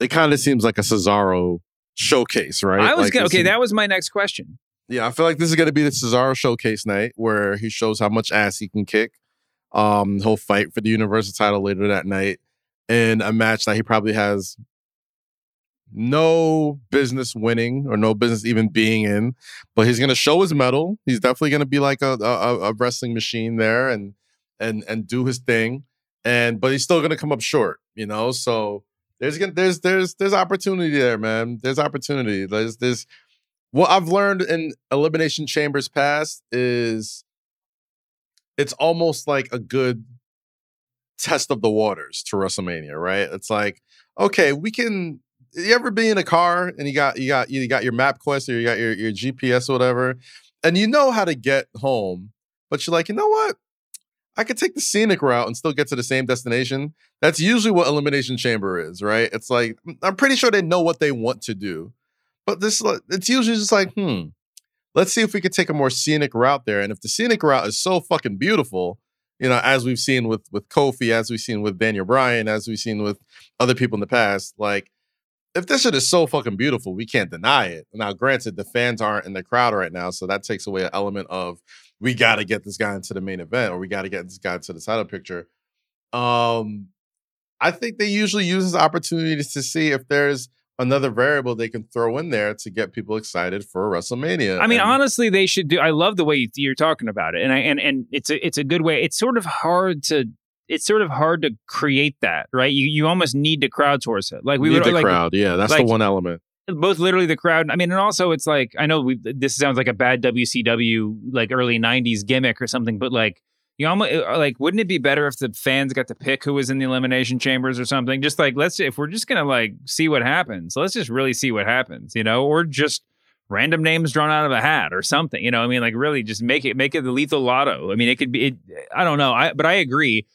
it kind of seems like a Cesaro showcase, right? I was Like, gonna, okay. That was my next question. Yeah, I feel like this is going to be the Cesaro showcase night where he shows how much ass he can kick. Um, he'll fight for the Universal title later that night in a match that he probably has no business winning or no business even being in. But he's going to show his mettle. He's definitely going to be like a, a a wrestling machine there and and and do his thing. And but he's still going to come up short, you know. So there's there's there's there's opportunity there, man. There's opportunity. There's there's what I've learned in Elimination Chambers past is it's almost like a good test of the waters to WrestleMania, right? It's like, okay, we can you ever be in a car and you got you got you got your map quest or you got your, your GPS or whatever, and you know how to get home, but you're like, you know what? I could take the scenic route and still get to the same destination. That's usually what Elimination Chamber is, right? It's like I'm pretty sure they know what they want to do. But this it's usually just like, hmm, let's see if we could take a more scenic route there. And if the scenic route is so fucking beautiful, you know, as we've seen with with Kofi, as we've seen with Daniel Bryan, as we've seen with other people in the past, like if this shit is so fucking beautiful, we can't deny it. Now, granted, the fans aren't in the crowd right now, so that takes away an element of we got to get this guy into the main event or we got to get this guy into the title picture. Um, I think they usually use this opportunity to see if there's another variable they can throw in there to get people excited for WrestleMania. I mean, And- honestly, they should do. I love the way you're talking about it, and I and and it's a it's a good way. It's sort of hard to. It's sort of hard to create that, right? You you almost need to crowdsource it. Like we Need would the like crowd. Yeah, that's like- the one element. Both literally the crowd. I mean, and also it's like I know we this sounds like a bad WCW like early '90s gimmick or something, but like you almost uh, uh, like wouldn't it be better if the fans got to pick who was in the elimination chambers or something? Just like let's if we're just gonna like see what happens, let's just really see what happens, you know, or just random names drawn out of a hat or something, you know. I mean, like really just make it make it the lethal lotto. I mean, it could be. It, I don't know, I but I agree.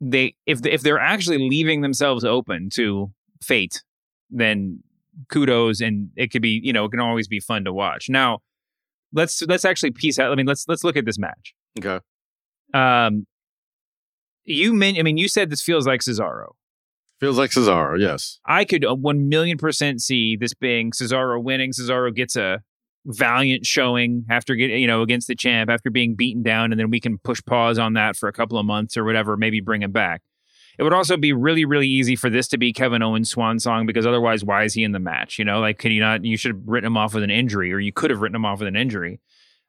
They if if they're actually leaving themselves open to fate, then kudos and it could be you know it can always be fun to watch. Now let's let's actually piece out i mean let's let's look at this match. Okay. um you mean i mean you said this feels like cesaro. Feels like Cesaro, yes. i could uh, 1 million percent see this being cesaro winning. Cesaro gets a valiant showing after getting you know against the champ after being beaten down and then we can push pause on that for a couple of months or whatever maybe bring him back it would also be really, really easy for this to be Kevin Owens' swan song because otherwise, why is he in the match? You know, like, can you not? You should have written him off with an injury, or you could have written him off with an injury.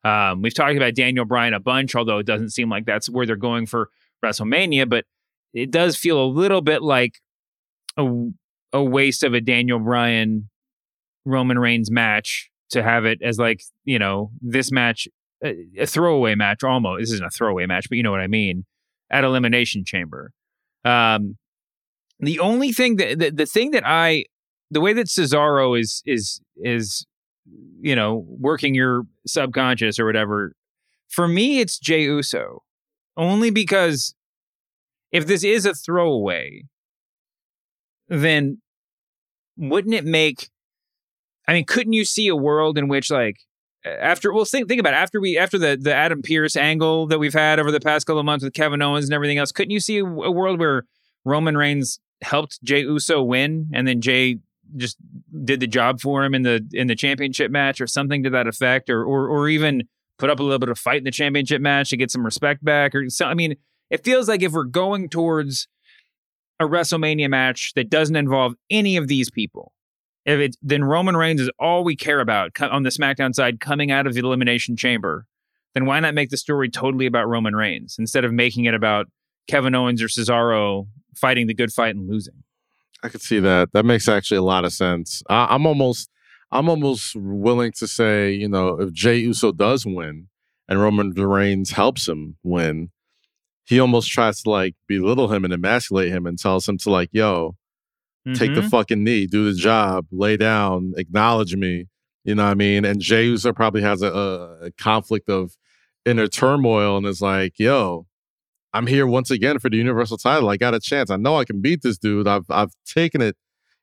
Um, we've talked about Daniel Bryan a bunch, although it doesn't seem like that's where they're going for WrestleMania, but it does feel a little bit like a, a waste of a Daniel Bryan Roman Reigns match to have it as like, you know, this match, a, a throwaway match almost. This isn't a throwaway match, but you know what I mean, at Elimination Chamber. Um, the only thing that the, the thing that I the way that Cesaro is is is you know working your subconscious or whatever for me it's Jey Uso only because if this is a throwaway then wouldn't it make? I mean, couldn't you see a world in which like after well think think about it, after we after the the Adam Pearce angle that we've had over the past couple of months with Kevin Owens and everything else, couldn't you see a, world where Roman Reigns helped Jey Uso win and then Jey just did the job for him in the in the championship match or something to that effect or or or even put up a little bit of fight in the championship match to get some respect back or so I mean it feels like if we're going towards a WrestleMania match that doesn't involve any of these people if it then Roman Reigns is all we care about on the SmackDown side coming out of the elimination chamber then why not make the story totally about Roman Reigns instead of making it about Kevin Owens or Cesaro fighting the good fight and losing I could see that. That makes actually a lot of sense. I, I'm almost, I'm almost willing to say, you know, if Jey Uso does win and Roman Reigns helps him win, he almost tries to like belittle him and emasculate him and tells him to like, yo, mm-hmm. take the Mm-hmm. fucking knee, do the job, lay down, acknowledge me. You know what I mean? And Jey Uso probably has a, a, a conflict of inner turmoil and is like, yo, I'm here once again for the universal title. I got a chance. I know I can beat this dude. I've I've taken it,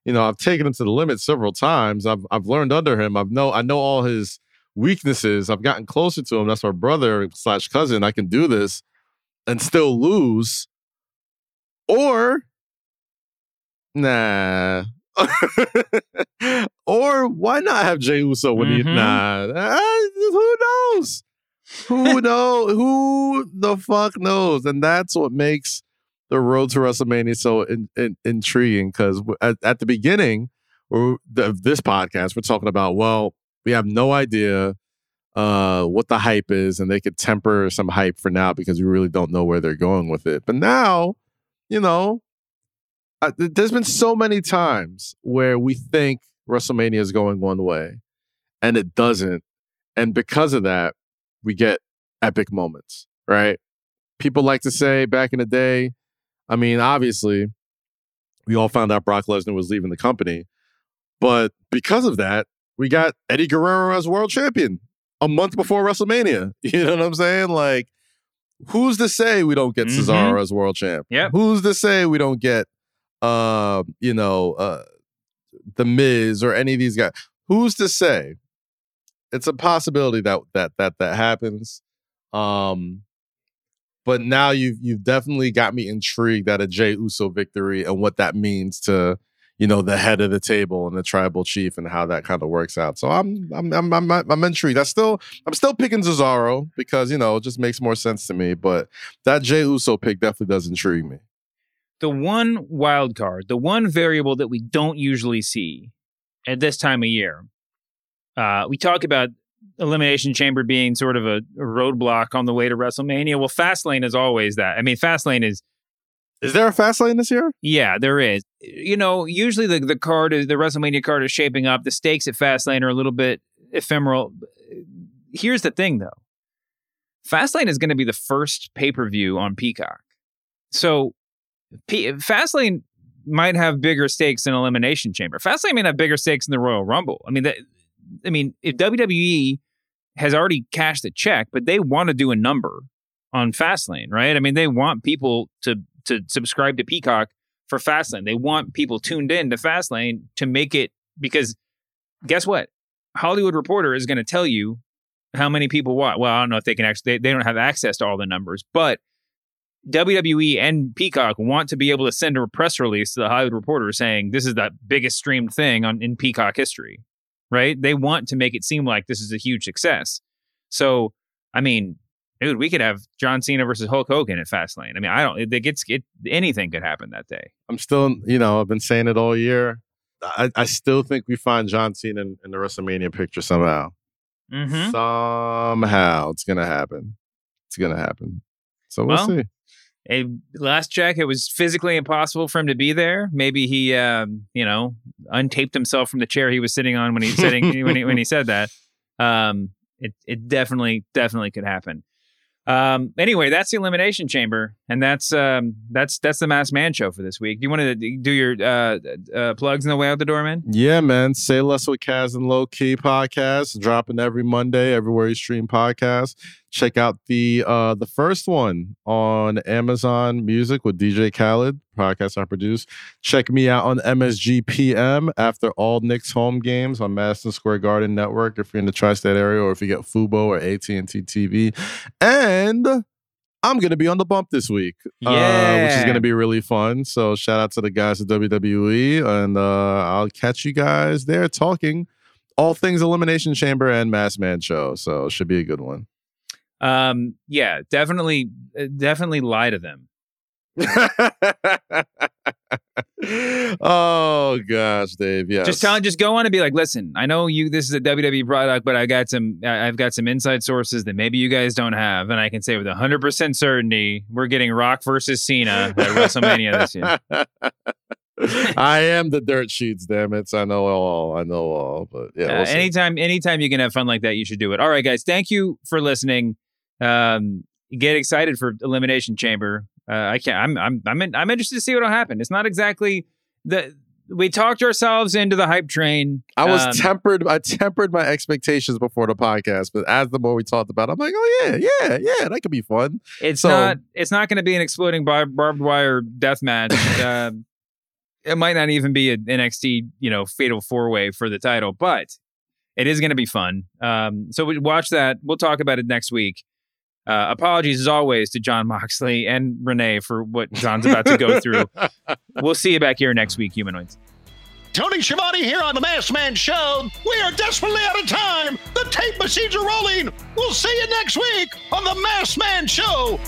you know, I've taken him to the limit several times. I've I've learned under him. I've know I know all his weaknesses. I've gotten closer to him. That's my brother slash cousin. I can do this and still lose. Or nah. *laughs* or why not have Jey Uso when he Mhm. nah? Ah, who knows? who *laughs* know who the fuck knows and that's what makes the road to wrestlemania so in, in, intriguing because at, at the beginning of this podcast we're talking about well we have no idea uh what the hype is and they could temper some hype for now because we really don't know where they're going with it but now you know uh, there's been so many times where we think wrestlemania is going one way and it doesn't and because of that we get epic moments, right? People like to say back in the day, I mean, obviously, we all found out Brock Lesnar was leaving the company. But because of that, we got Eddie Guerrero as world champion a month before WrestleMania. *laughs* You know what I'm saying? Like, who's to say we don't get Mhm. Cesaro as world champ? Yeah. Who's to say we don't get, uh, you know, uh, the Miz or any of these guys? Who's to say? It's a possibility that that that that happens. Um, but now you've you've definitely got me intrigued at a Jey Uso victory and what that means to you know the head of the table and the tribal chief and how that kind of works out. So I'm I'm I'm I'm, I'm intrigued. I still I'm still picking Cesaro because you know it just makes more sense to me. But that Jey Uso pick definitely does intrigue me. The one wild card, the one variable that we don't usually see at this time of year. Uh, we talk about elimination chamber being sort of a, a roadblock on the way to WrestleMania. Well, Fastlane is always that. I mean, Fastlane is Is there a fast lane this year? yeah, there is. You know, usually the the card is the WrestleMania card is shaping up. The stakes at Fastlane are a little bit ephemeral. Here's the thing, though. Fastlane is going to be the first pay per view on Peacock, so P- Fastlane might have bigger stakes in Elimination Chamber. Fastlane may have bigger stakes in the Royal Rumble. I mean, that, I mean, if WWE has already cashed the check, but they want to do a number on Fastlane, right? I mean, they want people to to subscribe to Peacock for Fastlane. They want people tuned in to Fastlane to make it because guess what? Hollywood Reporter is going to tell you how many people watch. Well, I don't know if they can actually they, they don't have access to all the numbers, but WWE and Peacock want to be able to send a press release to the Hollywood Reporter saying this is the biggest streamed thing on in Peacock history, right? They want to make it seem like this is a huge success. So, I mean, dude, we could have John Cena versus Hulk Hogan at Fastlane. I mean, I don't. It, gets it. Anything could happen that day. I'm still, you know, I've been saying it all year. I, I still think we find John Cena in, in the WrestleMania picture somehow. Mm-hmm. Somehow it's gonna happen. It's gonna happen. So we'll Well, see. A last check, it was physically impossible for him to be there. Maybe he, um, you know, untaped himself from the chair he was sitting on when he sitting *laughs* when he when he said that. Um, it it definitely definitely could happen. Um, anyway, that's the elimination chamber, and that's um, that's that's the Masked Man Show for this week. Do you want to do your uh, uh, plugs in the way out the door, man? Yeah, man. Say less with Kaz and Low Key podcast dropping every Monday everywhere you stream podcasts. Check out the uh the first one on Amazon Music with DJ Khaled, podcast I produce. Check me out on MSG PM after all Knicks home games on Madison Square Garden Network if you're in the tri-state area or if you get Fubo or AT&T TV. And I'm going to be on the bump this week, yeah. uh, which is going to be really fun. So shout out to the guys at WWE, and uh, I'll catch you guys there talking all things Elimination Chamber and Masked Man Show. So should be a good one. Um, yeah, definitely, uh, definitely lie to them. *laughs* oh gosh, Dave. Yeah. Just tell, just go on and be like, listen, I know you. This is a WWE product, but I got some. I've got some inside sources that maybe you guys don't have, and I can say with hundred percent certainty, we're getting Rock versus Cena at WrestleMania this year. *laughs* I am the dirt sheets, damn it. I know all. I know all. But yeah, we'll uh, anytime, anytime you can have fun like that, you should do it. All right, guys. Thank you for listening. Um, get excited for Elimination Chamber. Uh, I can't. I'm. I'm. I'm. In, I'm interested to see what'll happen. It's not exactly the. We talked ourselves into the hype train. I was Um, tempered. I tempered my expectations before the podcast, but as the more we talked about, it, I'm like, oh yeah, yeah, yeah, that could be fun. It's So- not. It's not going to be an exploding bar- barbed wire death match. uh, *laughs* it might not even be an NXT, you know, fatal four way for the title, but it is going to be fun. Um, so we watch that. We'll talk about it next week. Uh, apologies as always to John Moxley and Renee for what John's about to go through. *laughs* we'll see you back here next week, humanoids. Tony Schiavone here on the Masked Man Show. We are desperately out of time. The tape machines are rolling. We'll see you next week on the Masked Man Show.